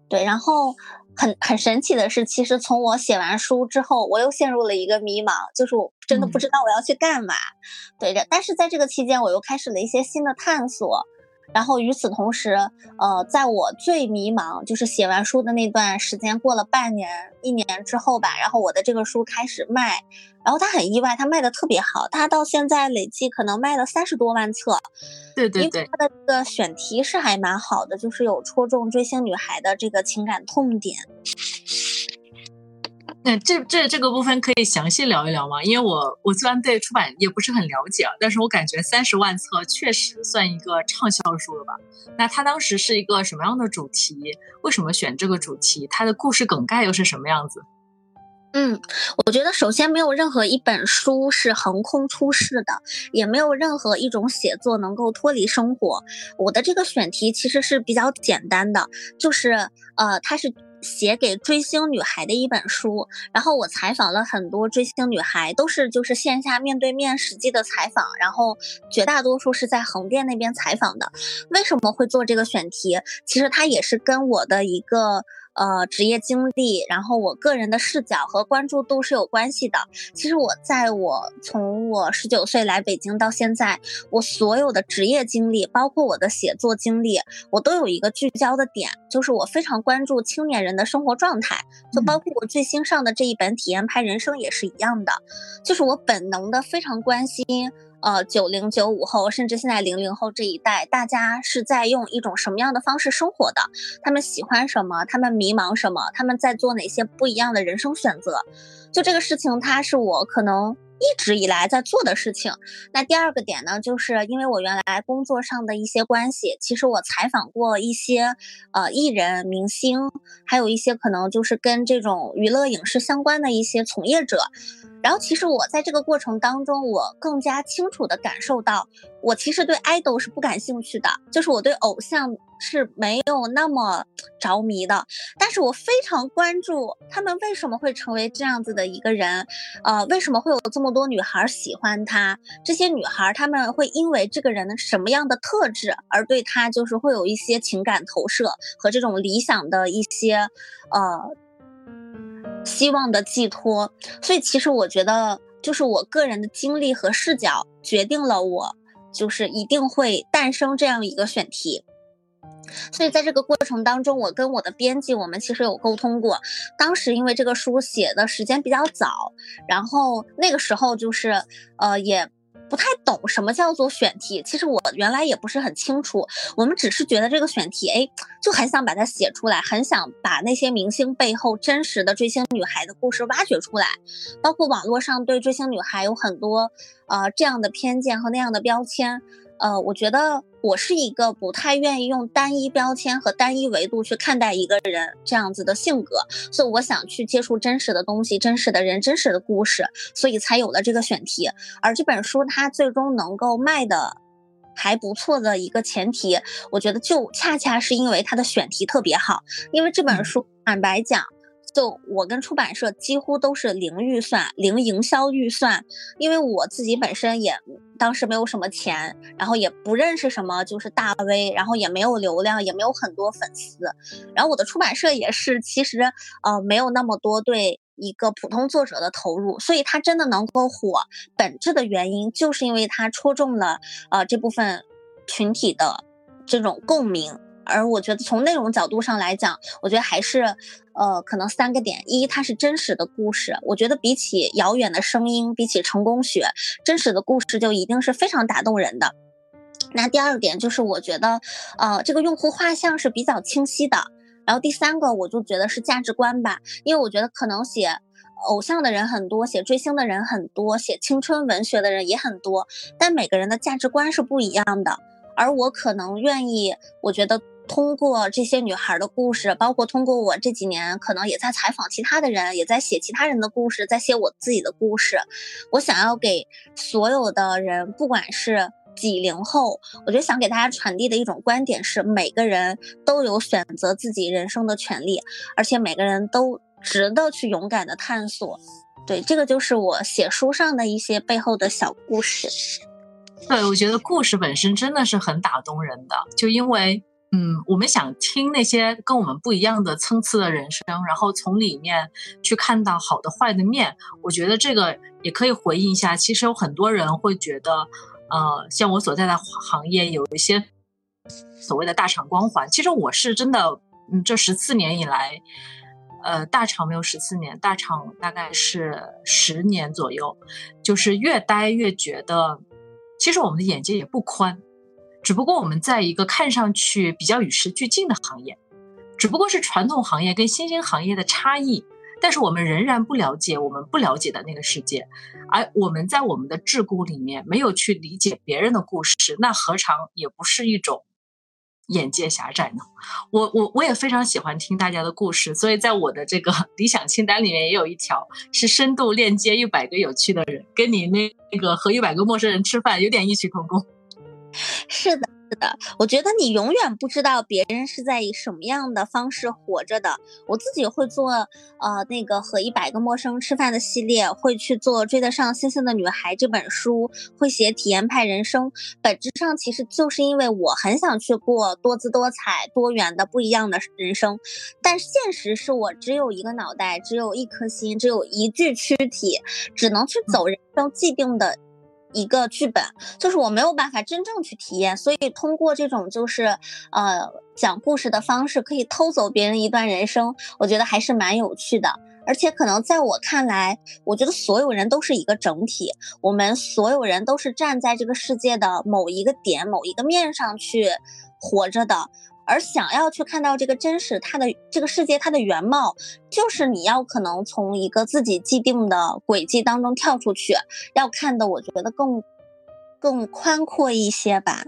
Speaker 1: 对，然后。很很神奇的是，其实从我写完书之后，我又陷入了一个迷茫，就是我真的不知道我要去干嘛。对的，但是在这个期间，我又开始了一些新的探索。然后与此同时，呃，在我最迷茫，就是写完书的那段时间，过了半年、一年之后吧，然后我的这个书开始卖，然后它很意外，它卖的特别好，它到现在累计可能卖了三十多万册。
Speaker 2: 对对对，
Speaker 1: 它的这个选题是还蛮好的，就是有戳中追星女孩的这个情感痛点。
Speaker 2: 那这这这个部分可以详细聊一聊吗？因为我我虽然对出版业不是很了解，但是我感觉三十万册确实算一个畅销书了吧？那它当时是一个什么样的主题？为什么选这个主题？它的故事梗概又是什么样子？
Speaker 1: 嗯，我觉得首先没有任何一本书是横空出世的，也没有任何一种写作能够脱离生活。我的这个选题其实是比较简单的，就是呃，它是。写给追星女孩的一本书，然后我采访了很多追星女孩，都是就是线下面对面实际的采访，然后绝大多数是在横店那边采访的。为什么会做这个选题？其实它也是跟我的一个。呃，职业经历，然后我个人的视角和关注度是有关系的。其实我在我从我十九岁来北京到现在，我所有的职业经历，包括我的写作经历，我都有一个聚焦的点，就是我非常关注青年人的生活状态。就包括我最新上的这一本《体验派人生》也是一样的，就是我本能的非常关心。呃，九零九五后，甚至现在零零后这一代，大家是在用一种什么样的方式生活的？他们喜欢什么？他们迷茫什么？他们在做哪些不一样的人生选择？就这个事情，它是我可能。一直以来在做的事情。那第二个点呢，就是因为我原来工作上的一些关系，其实我采访过一些呃艺人、明星，还有一些可能就是跟这种娱乐影视相关的一些从业者。然后其实我在这个过程当中，我更加清楚的感受到，我其实对爱豆是不感兴趣的，就是我对偶像。是没有那么着迷的，但是我非常关注他们为什么会成为这样子的一个人，呃，为什么会有这么多女孩喜欢他？这些女孩他们会因为这个人的什么样的特质而对他就是会有一些情感投射和这种理想的一些呃希望的寄托。所以其实我觉得，就是我个人的经历和视角决定了我就是一定会诞生这样一个选题。所以在这个过程当中，我跟我的编辑，我们其实有沟通过。当时因为这个书写的时间比较早，然后那个时候就是，呃，也不太懂什么叫做选题。其实我原来也不是很清楚，我们只是觉得这个选题，哎，就很想把它写出来，很想把那些明星背后真实的追星女孩的故事挖掘出来。包括网络上对追星女孩有很多，呃，这样的偏见和那样的标签。呃，我觉得我是一个不太愿意用单一标签和单一维度去看待一个人这样子的性格，所以我想去接触真实的东西、真实的人、真实的故事，所以才有了这个选题。而这本书它最终能够卖的还不错的一个前提，我觉得就恰恰是因为它的选题特别好，因为这本书坦白讲。就我跟出版社几乎都是零预算、零营销预算，因为我自己本身也当时没有什么钱，然后也不认识什么就是大 V，然后也没有流量，也没有很多粉丝，然后我的出版社也是其实呃没有那么多对一个普通作者的投入，所以他真的能够火，本质的原因就是因为他戳中了呃这部分群体的这种共鸣。而我觉得从内容角度上来讲，我觉得还是，呃，可能三个点：一，它是真实的故事，我觉得比起遥远的声音，比起成功学，真实的故事就一定是非常打动人的。那第二点就是，我觉得，呃，这个用户画像是比较清晰的。然后第三个，我就觉得是价值观吧，因为我觉得可能写偶像的人很多，写追星的人很多，写青春文学的人也很多，但每个人的价值观是不一样的。而我可能愿意，我觉得。通过这些女孩的故事，包括通过我这几年可能也在采访其他的人，也在写其他人的故事，在写我自己的故事。我想要给所有的人，不管是几零后，我觉得想给大家传递的一种观点是：每个人都有选择自己人生的权利，而且每个人都值得去勇敢的探索。对，这个就是我写书上的一些背后的小故事。
Speaker 2: 对，我觉得故事本身真的是很打动人的，就因为。嗯，我们想听那些跟我们不一样的层次的人生，然后从里面去看到好的、坏的面。我觉得这个也可以回应一下。其实有很多人会觉得，呃，像我所在的行业有一些所谓的大厂光环。其实我是真的，嗯，这十四年以来，呃，大厂没有十四年，大厂大概是十年左右，就是越待越觉得，其实我们的眼界也不宽。只不过我们在一个看上去比较与时俱进的行业，只不过是传统行业跟新兴行业的差异，但是我们仍然不了解我们不了解的那个世界，而我们在我们的桎梏里面没有去理解别人的故事，那何尝也不是一种眼界狭窄呢？我我我也非常喜欢听大家的故事，所以在我的这个 理想清单里面也有一条是深度链接一百个有趣的人，跟你那那个和一百个陌生人吃饭有点异曲同工。
Speaker 1: 是的，是的，我觉得你永远不知道别人是在以什么样的方式活着的。我自己会做呃那个和一百个陌生吃饭的系列，会去做追得上星星的女孩这本书，会写体验派人生。本质上其实就是因为我很想去过多姿多彩、多元的不一样的人生，但现实是我只有一个脑袋，只有一颗心，只有一具躯体，只能去走人生既定的。一个剧本，就是我没有办法真正去体验，所以通过这种就是呃讲故事的方式，可以偷走别人一段人生，我觉得还是蛮有趣的。而且可能在我看来，我觉得所有人都是一个整体，我们所有人都是站在这个世界的某一个点、某一个面上去活着的。而想要去看到这个真实，它的这个世界它的原貌，就是你要可能从一个自己既定的轨迹当中跳出去，要看的我觉得更更宽阔一些吧。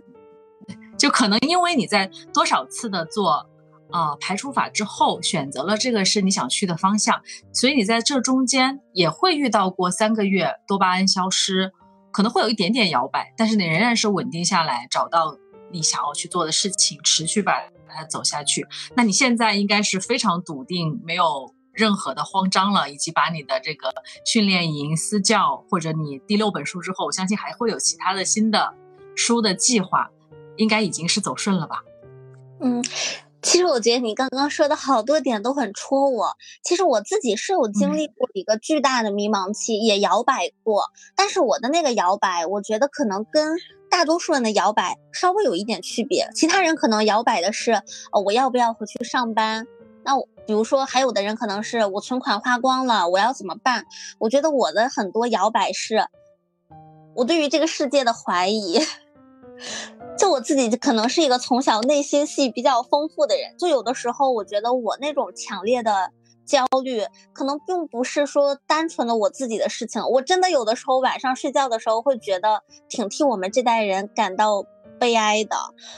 Speaker 2: 就可能因为你在多少次的做啊排除法之后，选择了这个是你想去的方向，所以你在这中间也会遇到过三个月多巴胺消失，可能会有一点点摇摆，但是你仍然是稳定下来，找到。你想要去做的事情，持续把它走下去。那你现在应该是非常笃定，没有任何的慌张了，以及把你的这个训练营、私教，或者你第六本书之后，我相信还会有其他的新的书的计划，应该已经是走顺了吧？
Speaker 1: 嗯，其实我觉得你刚刚说的好多点都很戳我。其实我自己是有经历过一个巨大的迷茫期，也摇摆过，但是我的那个摇摆，我觉得可能跟。大多数人的摇摆稍微有一点区别，其他人可能摇摆的是，呃，我要不要回去上班？那我比如说，还有的人可能是我存款花光了，我要怎么办？我觉得我的很多摇摆是，我对于这个世界的怀疑。就我自己可能是一个从小内心戏比较丰富的人，就有的时候我觉得我那种强烈的。焦虑可能并不是说单纯的我自己的事情，我真的有的时候晚上睡觉的时候会觉得挺替我们这代人感到悲哀的。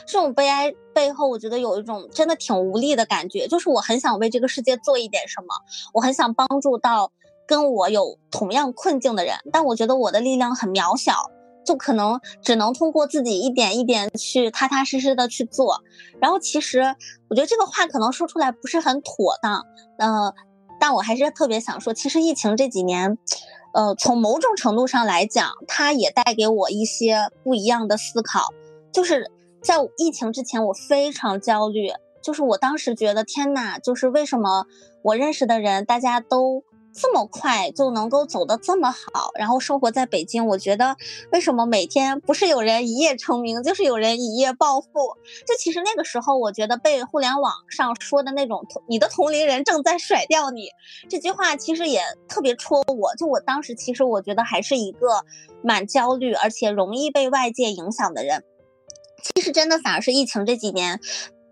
Speaker 1: 这种悲哀背后，我觉得有一种真的挺无力的感觉，就是我很想为这个世界做一点什么，我很想帮助到跟我有同样困境的人，但我觉得我的力量很渺小。就可能只能通过自己一点一点去踏踏实实的去做，然后其实我觉得这个话可能说出来不是很妥当，呃，但我还是特别想说，其实疫情这几年，呃，从某种程度上来讲，它也带给我一些不一样的思考。就是在疫情之前，我非常焦虑，就是我当时觉得天呐，就是为什么我认识的人大家都。这么快就能够走得这么好，然后生活在北京，我觉得为什么每天不是有人一夜成名，就是有人一夜暴富？就其实那个时候，我觉得被互联网上说的那种“你的同龄人正在甩掉你”这句话，其实也特别戳我。就我当时，其实我觉得还是一个蛮焦虑，而且容易被外界影响的人。其实真的反而是疫情这几年。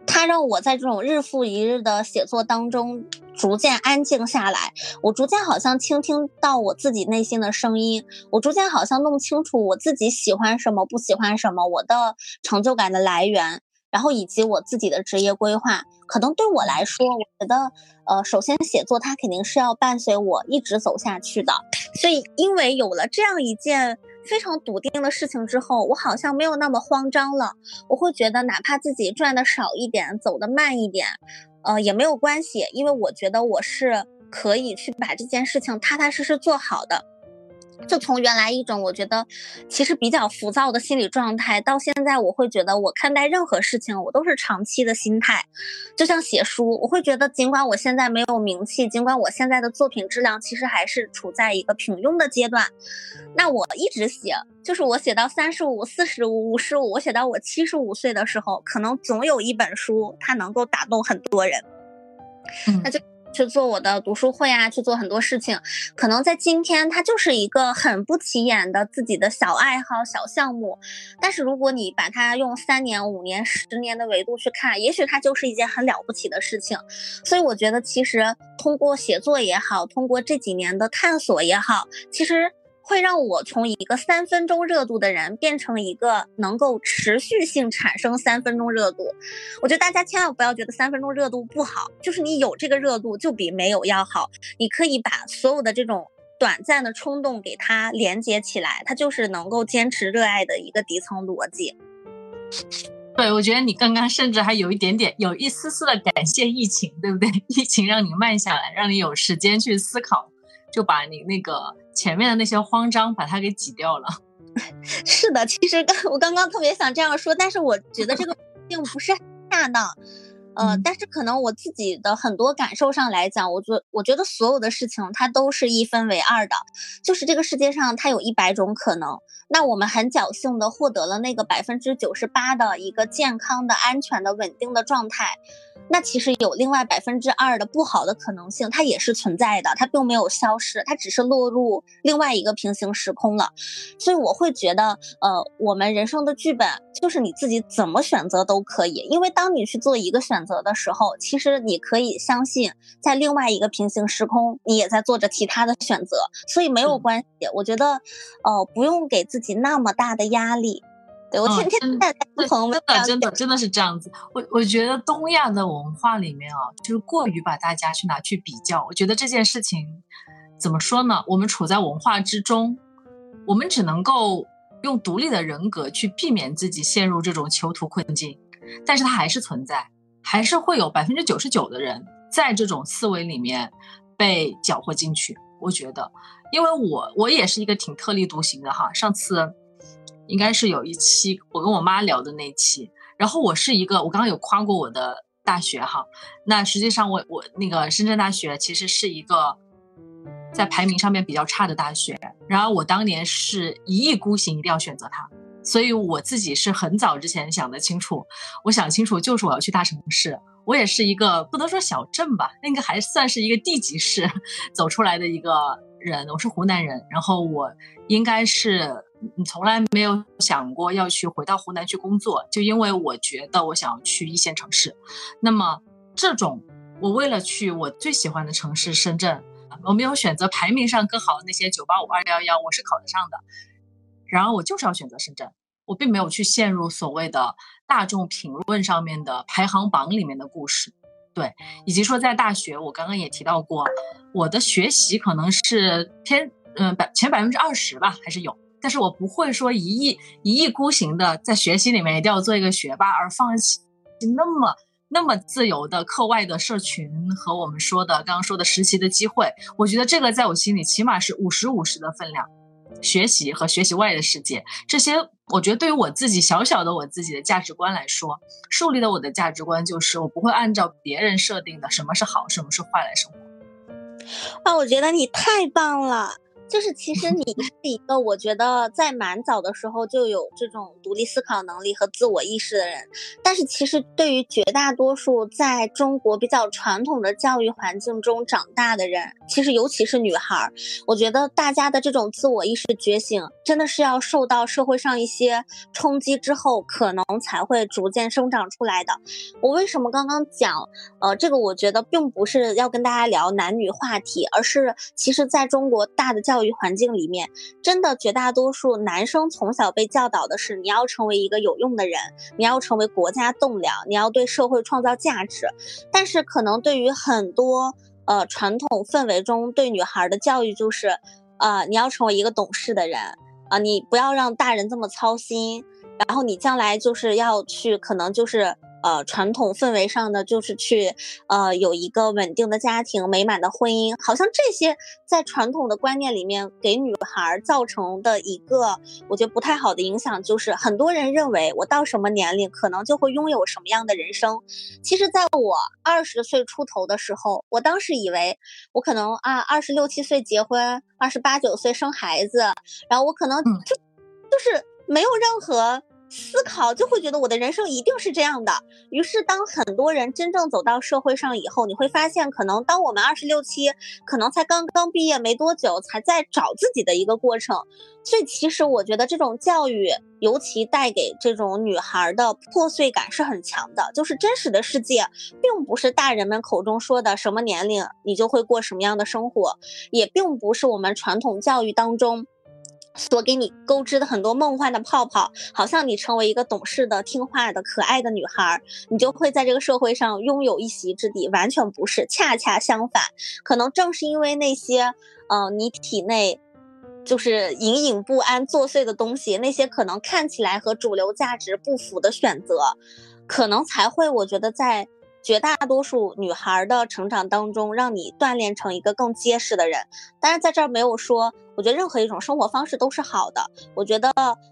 Speaker 1: 它让我在这种日复一日的写作当中逐渐安静下来，我逐渐好像倾听到我自己内心的声音，我逐渐好像弄清楚我自己喜欢什么，不喜欢什么，我的成就感的来源，然后以及我自己的职业规划。可能对我来说，我觉得，呃，首先写作它肯定是要伴随我一直走下去的，所以因为有了这样一件。非常笃定的事情之后，我好像没有那么慌张了。我会觉得，哪怕自己赚的少一点，走的慢一点，呃，也没有关系，因为我觉得我是可以去把这件事情踏踏实实做好的。就从原来一种我觉得其实比较浮躁的心理状态，到现在我会觉得我看待任何事情我都是长期的心态。就像写书，我会觉得尽管我现在没有名气，尽管我现在的作品质量其实还是处在一个平庸的阶段，那我一直写，就是我写到三十五、四十五、五十五，我写到我七十五岁的时候，可能总有一本书它能够打动很多人。那就。去做我的读书会啊，去做很多事情，可能在今天它就是一个很不起眼的自己的小爱好、小项目，但是如果你把它用三年、五年、十年的维度去看，也许它就是一件很了不起的事情。所以我觉得，其实通过写作也好，通过这几年的探索也好，其实。会让我从一个三分钟热度的人变成一个能够持续性产生三分钟热度。我觉得大家千万不要觉得三分钟热度不好，就是你有这个热度就比没有要好。你可以把所有的这种短暂的冲动给它连接起来，它就是能够坚持热爱的一个底层逻辑。
Speaker 2: 对，我觉得你刚刚甚至还有一点点，有一丝丝的感谢疫情，对不对？疫情让你慢下来，让你有时间去思考。就把你那个前面的那些慌张，把它给挤掉了。
Speaker 1: 是的，其实刚我刚刚特别想这样说，但是我觉得这个 并不是恰当。呃，但是可能我自己的很多感受上来讲，我觉我觉得所有的事情它都是一分为二的，就是这个世界上它有一百种可能，那我们很侥幸的获得了那个百分之九十八的一个健康的、安全的、稳定的状态。那其实有另外百分之二的不好的可能性，它也是存在的，它并没有消失，它只是落入另外一个平行时空了。所以我会觉得，呃，我们人生的剧本就是你自己怎么选择都可以，因为当你去做一个选择的时候，其实你可以相信，在另外一个平行时空，你也在做着其他的选择，所以没有关系。我觉得，呃，不用给自己那么大的压力。对我天天在
Speaker 2: 真的真的真的是这样子。我我觉得东亚的文化里面啊，就是过于把大家去拿去比较。我觉得这件事情怎么说呢？我们处在文化之中，我们只能够用独立的人格去避免自己陷入这种囚徒困境。但是它还是存在，还是会有百分之九十九的人在这种思维里面被搅和进去。我觉得，因为我我也是一个挺特立独行的哈。上次。应该是有一期我跟我妈聊的那期，然后我是一个，我刚刚有夸过我的大学哈，那实际上我我那个深圳大学其实是一个在排名上面比较差的大学，然后我当年是一意孤行一定要选择它，所以我自己是很早之前想得清楚，我想清楚就是我要去大城市，我也是一个不能说小镇吧，那个还算是一个地级市 走出来的一个人，我是湖南人，然后我应该是。从来没有想过要去回到湖南去工作，就因为我觉得我想要去一线城市。那么这种，我为了去我最喜欢的城市深圳，我没有选择排名上更好的那些九八五二幺幺，我是考得上的。然而我就是要选择深圳，我并没有去陷入所谓的大众评论上面的排行榜里面的故事，对，以及说在大学，我刚刚也提到过，我的学习可能是偏嗯百前百分之二十吧，还是有，但是我不会说一意一意孤行的在学习里面一定要做一个学霸而放弃那么那么自由的课外的社群和我们说的刚刚说的实习的机会，我觉得这个在我心里起码是五十五十的分量。学习和学习外的世界，这些我觉得对于我自己小小的我自己的价值观来说，树立的我的价值观就是我不会按照别人设定的什么是好，什么是坏来生活。
Speaker 1: 啊，我觉得你太棒了。就是其实你是 一个，我觉得在蛮早的时候就有这种独立思考能力和自我意识的人，但是其实对于绝大多数在中国比较传统的教育环境中长大的人，其实尤其是女孩，我觉得大家的这种自我意识觉醒，真的是要受到社会上一些冲击之后，可能才会逐渐生长出来的。我为什么刚刚讲，呃，这个我觉得并不是要跟大家聊男女话题，而是其实在中国大的教教育环境里面，真的绝大多数男生从小被教导的是，你要成为一个有用的人，你要成为国家栋梁，你要对社会创造价值。但是可能对于很多呃传统氛围中对女孩的教育就是，呃，你要成为一个懂事的人啊，你不要让大人这么操心，然后你将来就是要去，可能就是。呃，传统氛围上的就是去，呃，有一个稳定的家庭、美满的婚姻，好像这些在传统的观念里面给女孩造成的一个我觉得不太好的影响，就是很多人认为我到什么年龄可能就会拥有什么样的人生。其实，在我二十岁出头的时候，我当时以为我可能啊，二十六七岁结婚，二十八九岁生孩子，然后我可能就就是没有任何。思考就会觉得我的人生一定是这样的。于是，当很多人真正走到社会上以后，你会发现，可能当我们二十六七，可能才刚刚毕业没多久，才在找自己的一个过程。所以，其实我觉得这种教育，尤其带给这种女孩的破碎感是很强的。就是真实的世界，并不是大人们口中说的什么年龄你就会过什么样的生活，也并不是我们传统教育当中。所给你勾织的很多梦幻的泡泡，好像你成为一个懂事的、听话的、可爱的女孩，你就会在这个社会上拥有一席之地。完全不是，恰恰相反。可能正是因为那些，嗯，你体内就是隐隐不安作祟的东西，那些可能看起来和主流价值不符的选择，可能才会，我觉得在。绝大多数女孩的成长当中，让你锻炼成一个更结实的人。当然，在这儿没有说，我觉得任何一种生活方式都是好的。我觉得，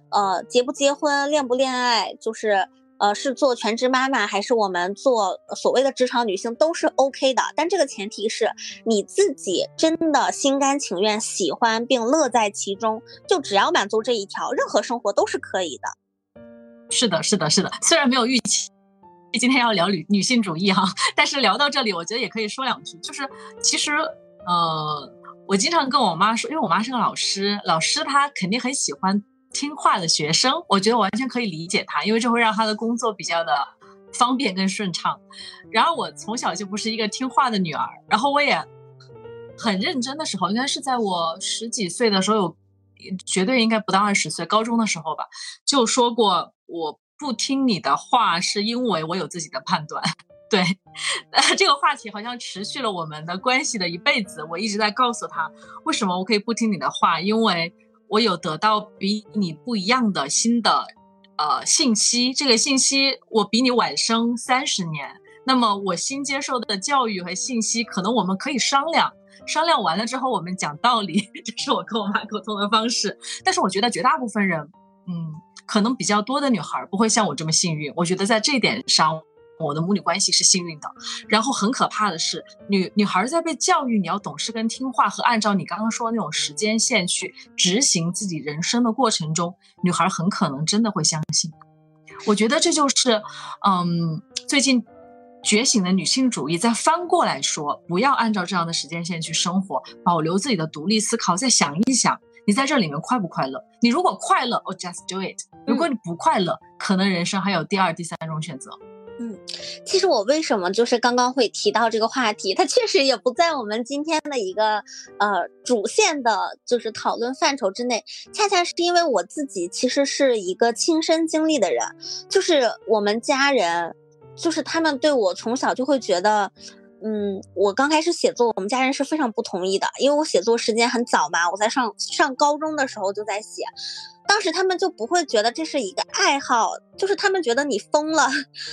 Speaker 1: 呃，结不结婚、恋不恋爱，就是呃，是做全职妈妈，还是我们做所谓的职场女性，都是 OK 的。但这个前提是你自己真的心甘情愿、喜欢并乐在其中。就只要满足这一条，任何生活都是可以的。
Speaker 2: 是的，是的，是的。虽然没有预期。今天要聊女女性主义哈，但是聊到这里，我觉得也可以说两句。就是其实，呃，我经常跟我妈说，因为我妈是个老师，老师她肯定很喜欢听话的学生。我觉得完全可以理解她，因为这会让她的工作比较的方便跟顺畅。然后我从小就不是一个听话的女儿，然后我也很认真的时候，应该是在我十几岁的时候，有绝对应该不到二十岁，高中的时候吧，就说过我。不听你的话，是因为我有自己的判断。对，呃 这个话题好像持续了我们的关系的一辈子。我一直在告诉他，为什么我可以不听你的话，因为我有得到比你不一样的新的呃信息。这个信息我比你晚生三十年，那么我新接受的教育和信息，可能我们可以商量。商量完了之后，我们讲道理，这是我跟我妈沟通的方式。但是我觉得绝大部分人，嗯。可能比较多的女孩不会像我这么幸运，我觉得在这点上，我的母女关系是幸运的。然后很可怕的是，女女孩在被教育你要懂事跟听话和按照你刚刚说的那种时间线去执行自己人生的过程中，女孩很可能真的会相信。我觉得这就是，嗯，最近觉醒的女性主义。再翻过来说，不要按照这样的时间线去生活，保留自己的独立思考，再想一想。你在这里面快不快乐？你如果快乐，哦，just do it。如果你不快乐，可能人生还有第二、第三种选择。
Speaker 1: 嗯，其实我为什么就是刚刚会提到这个话题，它确实也不在我们今天的一个呃主线的，就是讨论范畴之内。恰恰是因为我自己其实是一个亲身经历的人，就是我们家人，就是他们对我从小就会觉得。嗯，我刚开始写作，我们家人是非常不同意的，因为我写作时间很早嘛，我在上上高中的时候就在写，当时他们就不会觉得这是一个爱好，就是他们觉得你疯了，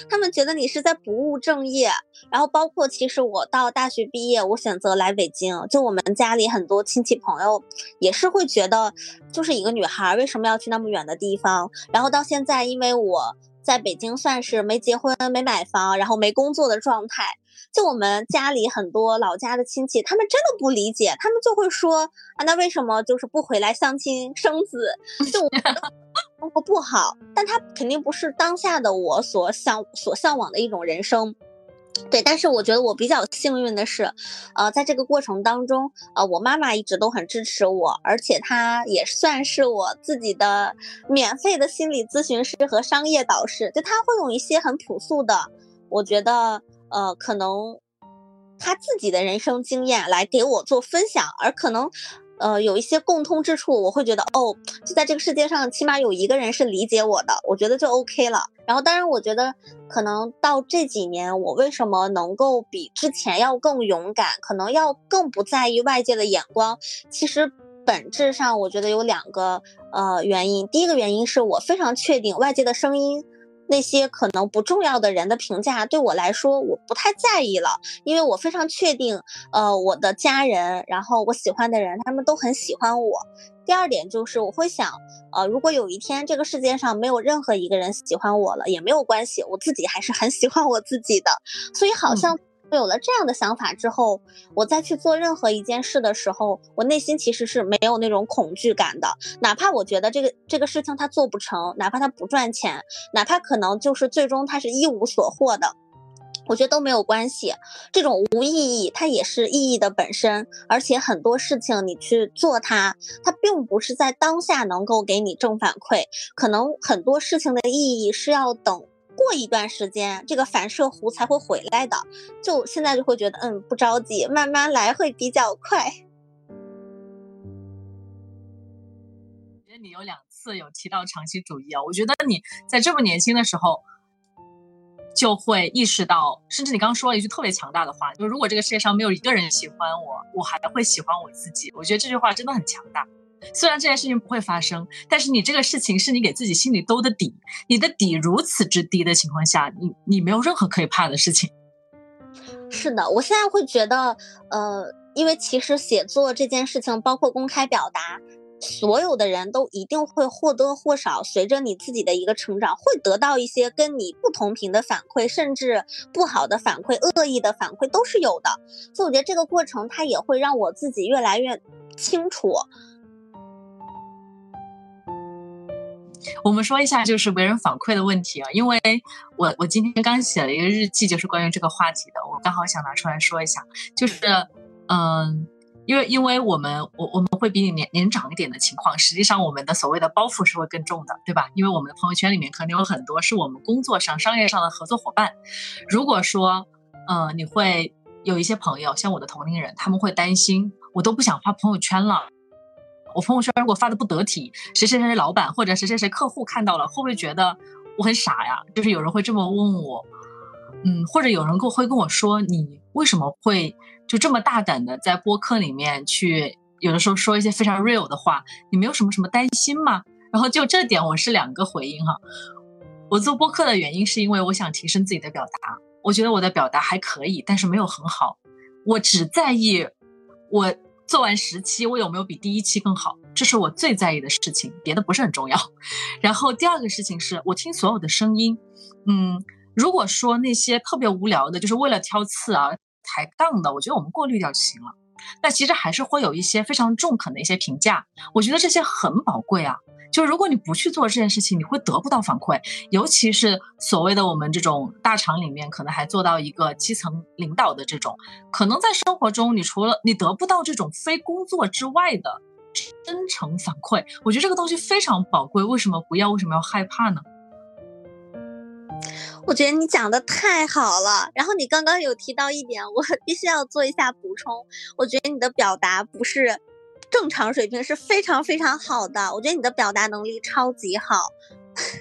Speaker 1: 他们觉得你是在不务正业。然后包括其实我到大学毕业，我选择来北京，就我们家里很多亲戚朋友也是会觉得，就是一个女孩为什么要去那么远的地方？然后到现在，因为我在北京算是没结婚、没买房，然后没工作的状态。就我们家里很多老家的亲戚，他们真的不理解，他们就会说啊，那为什么就是不回来相亲生子？就我生活不好，但他肯定不是当下的我所向所向往的一种人生。对，但是我觉得我比较幸运的是，呃，在这个过程当中，呃，我妈妈一直都很支持我，而且她也算是我自己的免费的心理咨询师和商业导师，就她会用一些很朴素的，我觉得。呃，可能他自己的人生经验来给我做分享，而可能，呃，有一些共通之处，我会觉得哦，就在这个世界上，起码有一个人是理解我的，我觉得就 OK 了。然后，当然，我觉得可能到这几年，我为什么能够比之前要更勇敢，可能要更不在意外界的眼光。其实本质上，我觉得有两个呃原因。第一个原因是我非常确定外界的声音。那些可能不重要的人的评价对我来说，我不太在意了，因为我非常确定，呃，我的家人，然后我喜欢的人，他们都很喜欢我。第二点就是我会想，呃，如果有一天这个世界上没有任何一个人喜欢我了，也没有关系，我自己还是很喜欢我自己的。所以好像。有了这样的想法之后，我再去做任何一件事的时候，我内心其实是没有那种恐惧感的。哪怕我觉得这个这个事情它做不成，哪怕它不赚钱，哪怕可能就是最终它是一无所获的，我觉得都没有关系。这种无意义，它也是意义的本身。而且很多事情你去做它，它并不是在当下能够给你正反馈，可能很多事情的意义是要等。过一段时间，这个反射弧才会回来的。就现在就会觉得，嗯，不着急，慢慢来会比较快。
Speaker 2: 觉得你有两次有提到长期主义啊，我觉得你在这么年轻的时候就会意识到，甚至你刚刚说了一句特别强大的话，就如果这个世界上没有一个人喜欢我，我还会喜欢我自己。我觉得这句话真的很强大。虽然这件事情不会发生，但是你这个事情是你给自己心里兜的底。你的底如此之低的情况下，你你没有任何可以怕的事情。
Speaker 1: 是的，我现在会觉得，呃，因为其实写作这件事情，包括公开表达，所有的人都一定会或多或少随着你自己的一个成长，会得到一些跟你不同频的反馈，甚至不好的反馈、恶意的反馈都是有的。所以我觉得这个过程它也会让我自己越来越清楚。
Speaker 2: 我们说一下就是为人反馈的问题啊，因为我我今天刚写了一个日记，就是关于这个话题的，我刚好想拿出来说一下，就是嗯，因为因为我们我我们会比你年年长一点的情况，实际上我们的所谓的包袱是会更重的，对吧？因为我们的朋友圈里面可能有很多是我们工作上、商业上的合作伙伴，如果说嗯，你会有一些朋友，像我的同龄人，他们会担心，我都不想发朋友圈了。我朋友圈如果发的不得体，谁谁谁老板或者谁谁谁客户看到了，会不会觉得我很傻呀？就是有人会这么问我，嗯，或者有人会会跟我说，你为什么会就这么大胆的在播客里面去，有的时候说一些非常 real 的话，你没有什么什么担心吗？然后就这点我是两个回应哈。我做播客的原因是因为我想提升自己的表达，我觉得我的表达还可以，但是没有很好，我只在意我。做完十期，我有没有比第一期更好？这是我最在意的事情，别的不是很重要。然后第二个事情是我听所有的声音，嗯，如果说那些特别无聊的，就是为了挑刺啊、抬杠的，我觉得我们过滤掉就行了。那其实还是会有一些非常中肯的一些评价，我觉得这些很宝贵啊。就如果你不去做这件事情，你会得不到反馈。尤其是所谓的我们这种大厂里面，可能还做到一个基层领导的这种，可能在生活中，你除了你得不到这种非工作之外的真诚反馈，我觉得这个东西非常宝贵。为什么不要？为什么要害怕呢？
Speaker 1: 我觉得你讲的太好了。然后你刚刚有提到一点，我必须要做一下补充。我觉得你的表达不是正常水平，是非常非常好的。我觉得你的表达能力超级好。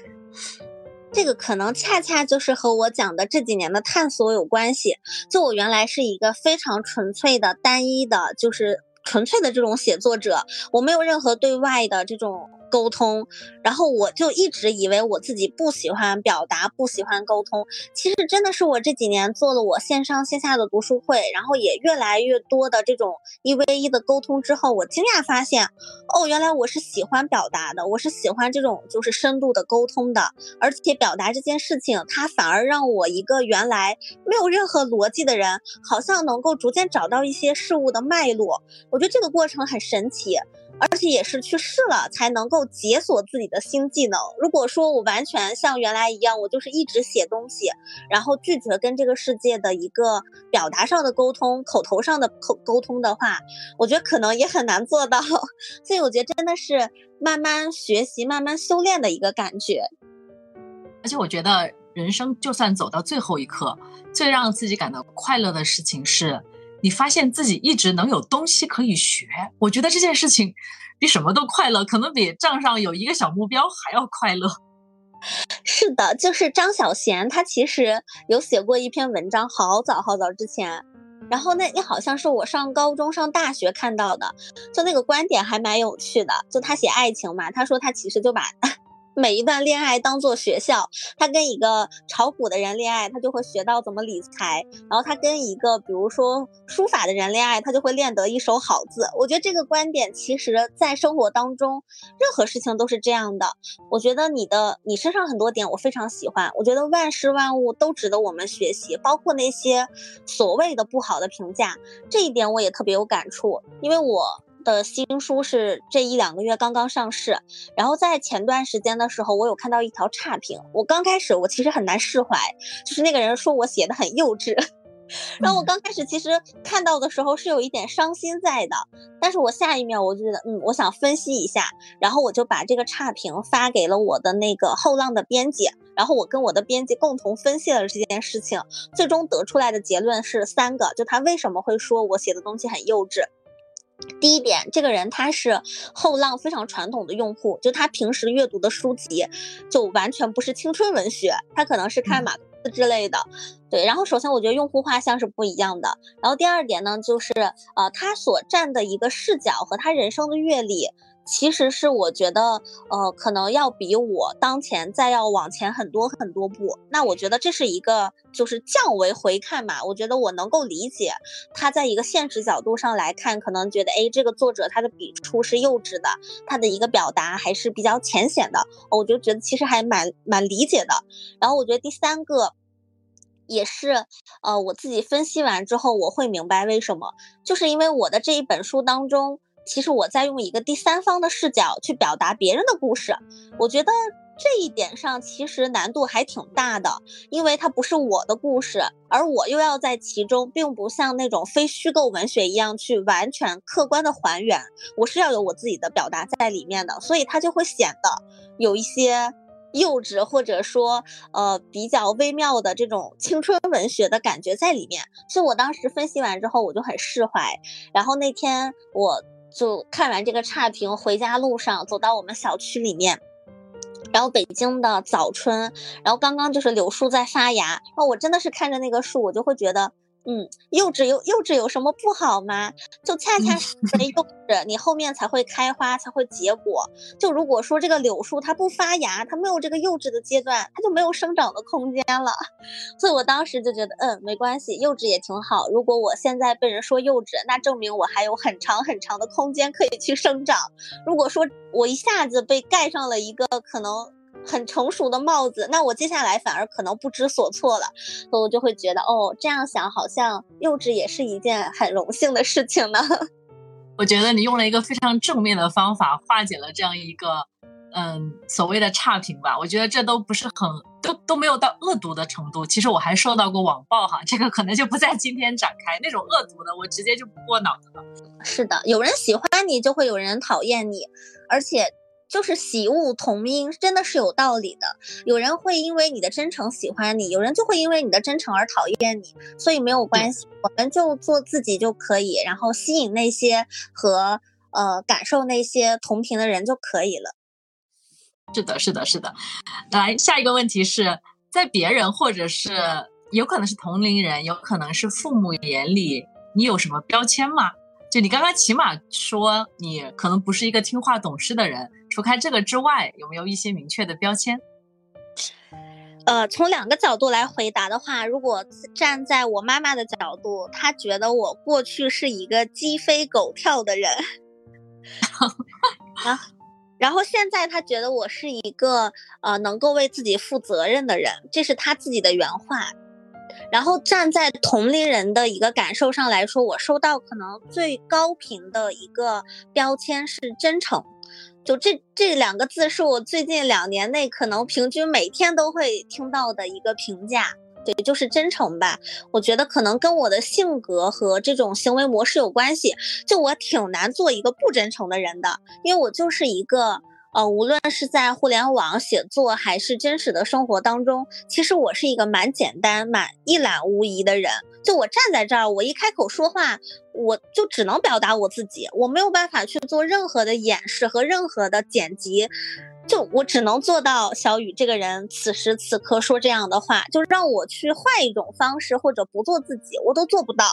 Speaker 1: 这个可能恰恰就是和我讲的这几年的探索有关系。就我原来是一个非常纯粹的、单一的，就是纯粹的这种写作者，我没有任何对外的这种。沟通，然后我就一直以为我自己不喜欢表达，不喜欢沟通。其实真的是我这几年做了我线上线下的读书会，然后也越来越多的这种一 v 一的沟通之后，我惊讶发现，哦，原来我是喜欢表达的，我是喜欢这种就是深度的沟通的，而且表达这件事情，它反而让我一个原来没有任何逻辑的人，好像能够逐渐找到一些事物的脉络。我觉得这个过程很神奇。而且也是去试了才能够解锁自己的新技能。如果说我完全像原来一样，我就是一直写东西，然后拒绝跟这个世界的一个表达上的沟通、口头上的口沟通的话，我觉得可能也很难做到。所以我觉得真的是慢慢学习、慢慢修炼的一个感觉。
Speaker 2: 而且我觉得人生就算走到最后一刻，最让自己感到快乐的事情是。你发现自己一直能有东西可以学，我觉得这件事情比什么都快乐，可能比账上有一个小目标还要快乐。
Speaker 1: 是的，就是张小娴，她其实有写过一篇文章，好早好早之前，然后那那好像是我上高中上大学看到的，就那个观点还蛮有趣的，就他写爱情嘛，他说他其实就把。每一段恋爱当做学校，他跟一个炒股的人恋爱，他就会学到怎么理财；然后他跟一个比如说书法的人恋爱，他就会练得一手好字。我觉得这个观点其实在生活当中，任何事情都是这样的。我觉得你的你身上很多点我非常喜欢，我觉得万事万物都值得我们学习，包括那些所谓的不好的评价，这一点我也特别有感触，因为我。的新书是这一两个月刚刚上市，然后在前段时间的时候，我有看到一条差评。我刚开始我其实很难释怀，就是那个人说我写的很幼稚，然后我刚开始其实看到的时候是有一点伤心在的，但是我下一秒我就觉得，嗯，我想分析一下，然后我就把这个差评发给了我的那个后浪的编辑，然后我跟我的编辑共同分析了这件事情，最终得出来的结论是三个，就他为什么会说我写的东西很幼稚。第一点，这个人他是后浪非常传统的用户，就他平时阅读的书籍就完全不是青春文学，他可能是看马克思之类的。对，然后首先我觉得用户画像是不一样的，然后第二点呢，就是呃他所站的一个视角和他人生的阅历。其实是我觉得，呃，可能要比我当前再要往前很多很多步。那我觉得这是一个就是降维回看嘛。我觉得我能够理解他在一个现实角度上来看，可能觉得，哎，这个作者他的笔触是幼稚的，他的一个表达还是比较浅显的。我就觉得其实还蛮蛮理解的。然后我觉得第三个也是，呃，我自己分析完之后，我会明白为什么，就是因为我的这一本书当中。其实我在用一个第三方的视角去表达别人的故事，我觉得这一点上其实难度还挺大的，因为它不是我的故事，而我又要在其中，并不像那种非虚构文学一样去完全客观的还原，我是要有我自己的表达在里面的，所以它就会显得有一些幼稚，或者说呃比较微妙的这种青春文学的感觉在里面。所以我当时分析完之后，我就很释怀。然后那天我。就看完这个差评，回家路上走到我们小区里面，然后北京的早春，然后刚刚就是柳树在发芽，然后我真的是看着那个树，我就会觉得。嗯，幼稚有幼稚有什么不好吗？就恰恰是幼稚，你后面才会开花，才会结果。就如果说这个柳树它不发芽，它没有这个幼稚的阶段，它就没有生长的空间了。所以我当时就觉得，嗯，没关系，幼稚也挺好。如果我现在被人说幼稚，那证明我还有很长很长的空间可以去生长。如果说我一下子被盖上了一个可能。很成熟的帽子，那我接下来反而可能不知所措了，所以我就会觉得，哦，这样想好像幼稚也是一件很荣幸的事情呢。
Speaker 2: 我觉得你用了一个非常正面的方法化解了这样一个，嗯，所谓的差评吧。我觉得这都不是很都都没有到恶毒的程度。其实我还受到过网暴哈，这个可能就不在今天展开。那种恶毒的，我直接就不过脑子了。
Speaker 1: 是的，有人喜欢你，就会有人讨厌你，而且。就是喜恶同音，真的是有道理的。有人会因为你的真诚喜欢你，有人就会因为你的真诚而讨厌你，所以没有关系，我们就做自己就可以，然后吸引那些和呃感受那些同频的人就可以了。
Speaker 2: 是的，是的，是的。来，下一个问题是在别人或者是有可能是同龄人，有可能是父母眼里，你有什么标签吗？就你刚刚起码说你可能不是一个听话懂事的人，除开这个之外，有没有一些明确的标签？
Speaker 1: 呃，从两个角度来回答的话，如果站在我妈妈的角度，她觉得我过去是一个鸡飞狗跳的人，啊，然后现在她觉得我是一个呃能够为自己负责任的人，这是她自己的原话。然后站在同龄人的一个感受上来说，我收到可能最高频的一个标签是真诚，就这这两个字是我最近两年内可能平均每天都会听到的一个评价，对，就是真诚吧。我觉得可能跟我的性格和这种行为模式有关系，就我挺难做一个不真诚的人的，因为我就是一个。呃，无论是在互联网写作还是真实的生活当中，其实我是一个蛮简单、蛮一览无遗的人。就我站在这儿，我一开口说话，我就只能表达我自己，我没有办法去做任何的掩饰和任何的剪辑，就我只能做到小雨这个人此时此刻说这样的话，就让我去换一种方式或者不做自己，我都做不到。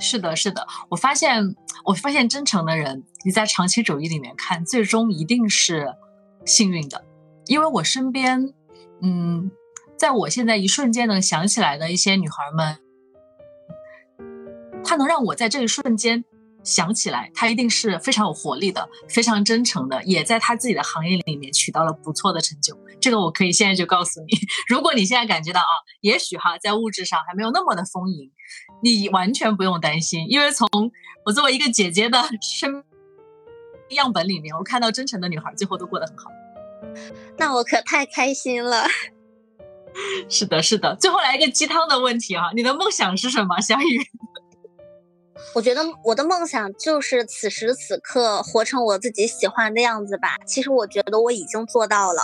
Speaker 2: 是的，是的，我发现，我发现真诚的人，你在长期主义里面看，最终一定是幸运的，因为我身边，嗯，在我现在一瞬间能想起来的一些女孩们，她能让我在这一瞬间。想起来，她一定是非常有活力的，非常真诚的，也在她自己的行业里面取到了不错的成就。这个我可以现在就告诉你，如果你现在感觉到啊，也许哈在物质上还没有那么的丰盈，你完全不用担心，因为从我作为一个姐姐的身样本里面，我看到真诚的女孩最后都过得很好。
Speaker 1: 那我可太开心了。
Speaker 2: 是的，是的。最后来一个鸡汤的问题啊，你的梦想是什么，小雨？
Speaker 1: 我觉得我的梦想就是此时此刻活成我自己喜欢的样子吧。其实我觉得我已经做到了，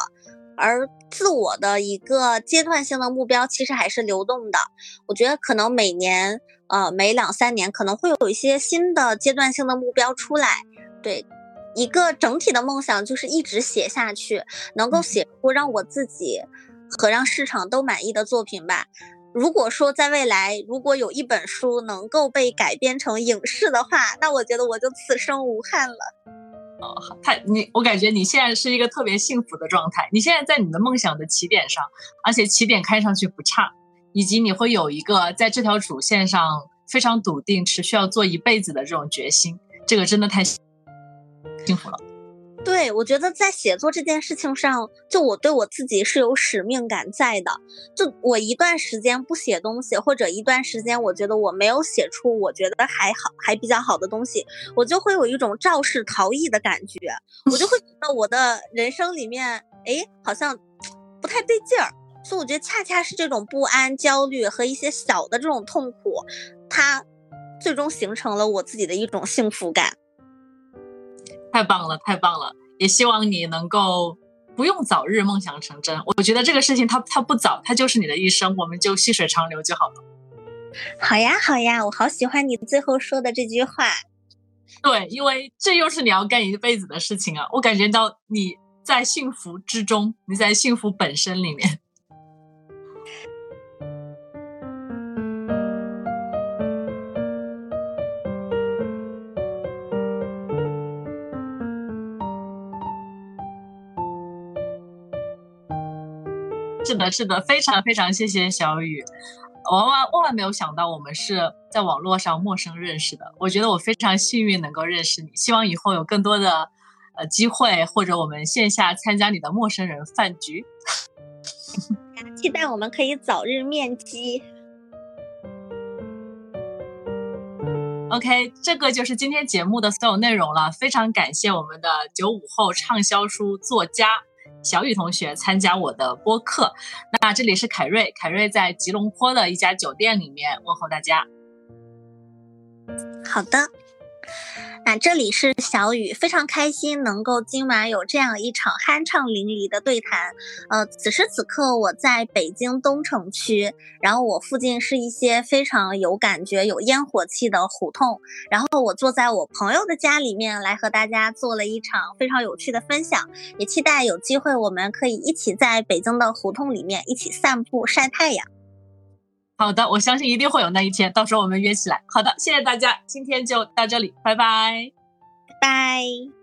Speaker 1: 而自我的一个阶段性的目标其实还是流动的。我觉得可能每年，呃，每两三年可能会有一些新的阶段性的目标出来。对，一个整体的梦想就是一直写下去，能够写出让我自己和让市场都满意的作品吧。如果说在未来，如果有一本书能够被改编成影视的话，那我觉得我就此生无憾了。
Speaker 2: 哦，太你，我感觉你现在是一个特别幸福的状态。你现在在你的梦想的起点上，而且起点看上去不差，以及你会有一个在这条主线上非常笃定、持续要做一辈子的这种决心，这个真的太幸幸福了。
Speaker 1: 对，我觉得在写作这件事情上，就我对我自己是有使命感在的。就我一段时间不写东西，或者一段时间我觉得我没有写出我觉得还好、还比较好的东西，我就会有一种肇事逃逸的感觉。我就会觉得我的人生里面，哎，好像不太对劲儿。所以我觉得恰恰是这种不安、焦虑和一些小的这种痛苦，它最终形成了我自己的一种幸福感。
Speaker 2: 太棒了，太棒了！也希望你能够不用早日梦想成真。我觉得这个事情它它不早，它就是你的一生，我们就细水长流就好了。
Speaker 1: 好呀，好呀，我好喜欢你最后说的这句话。
Speaker 2: 对，因为这又是你要干一辈子的事情啊！我感觉到你在幸福之中，你在幸福本身里面。是的，是的，非常非常谢谢小雨，万万万万没有想到我们是在网络上陌生认识的。我觉得我非常幸运能够认识你，希望以后有更多的呃机会，或者我们线下参加你的陌生人饭局。
Speaker 1: 期待我们可以早日面基。
Speaker 2: OK，这个就是今天节目的所有内容了。非常感谢我们的九五后畅销书作家。小雨同学参加我的播客，那这里是凯瑞，凯瑞在吉隆坡的一家酒店里面问候大家。
Speaker 1: 好的，那这里是小雨，非常开心能够今晚有这样一场酣畅淋漓的对谈。呃，此时此刻我在北京东城区，然后我附近是一些非常有感觉、有烟火气的胡同。然后我坐在我朋友的家里面来和大家做了一场非常有趣的分享，也期待有机会我们可以一起在北京的胡同里面一起散步晒太阳。
Speaker 2: 好的，我相信一定会有那一天，到时候我们约起来。好的，谢谢大家，今天就到这里，拜
Speaker 1: 拜，拜。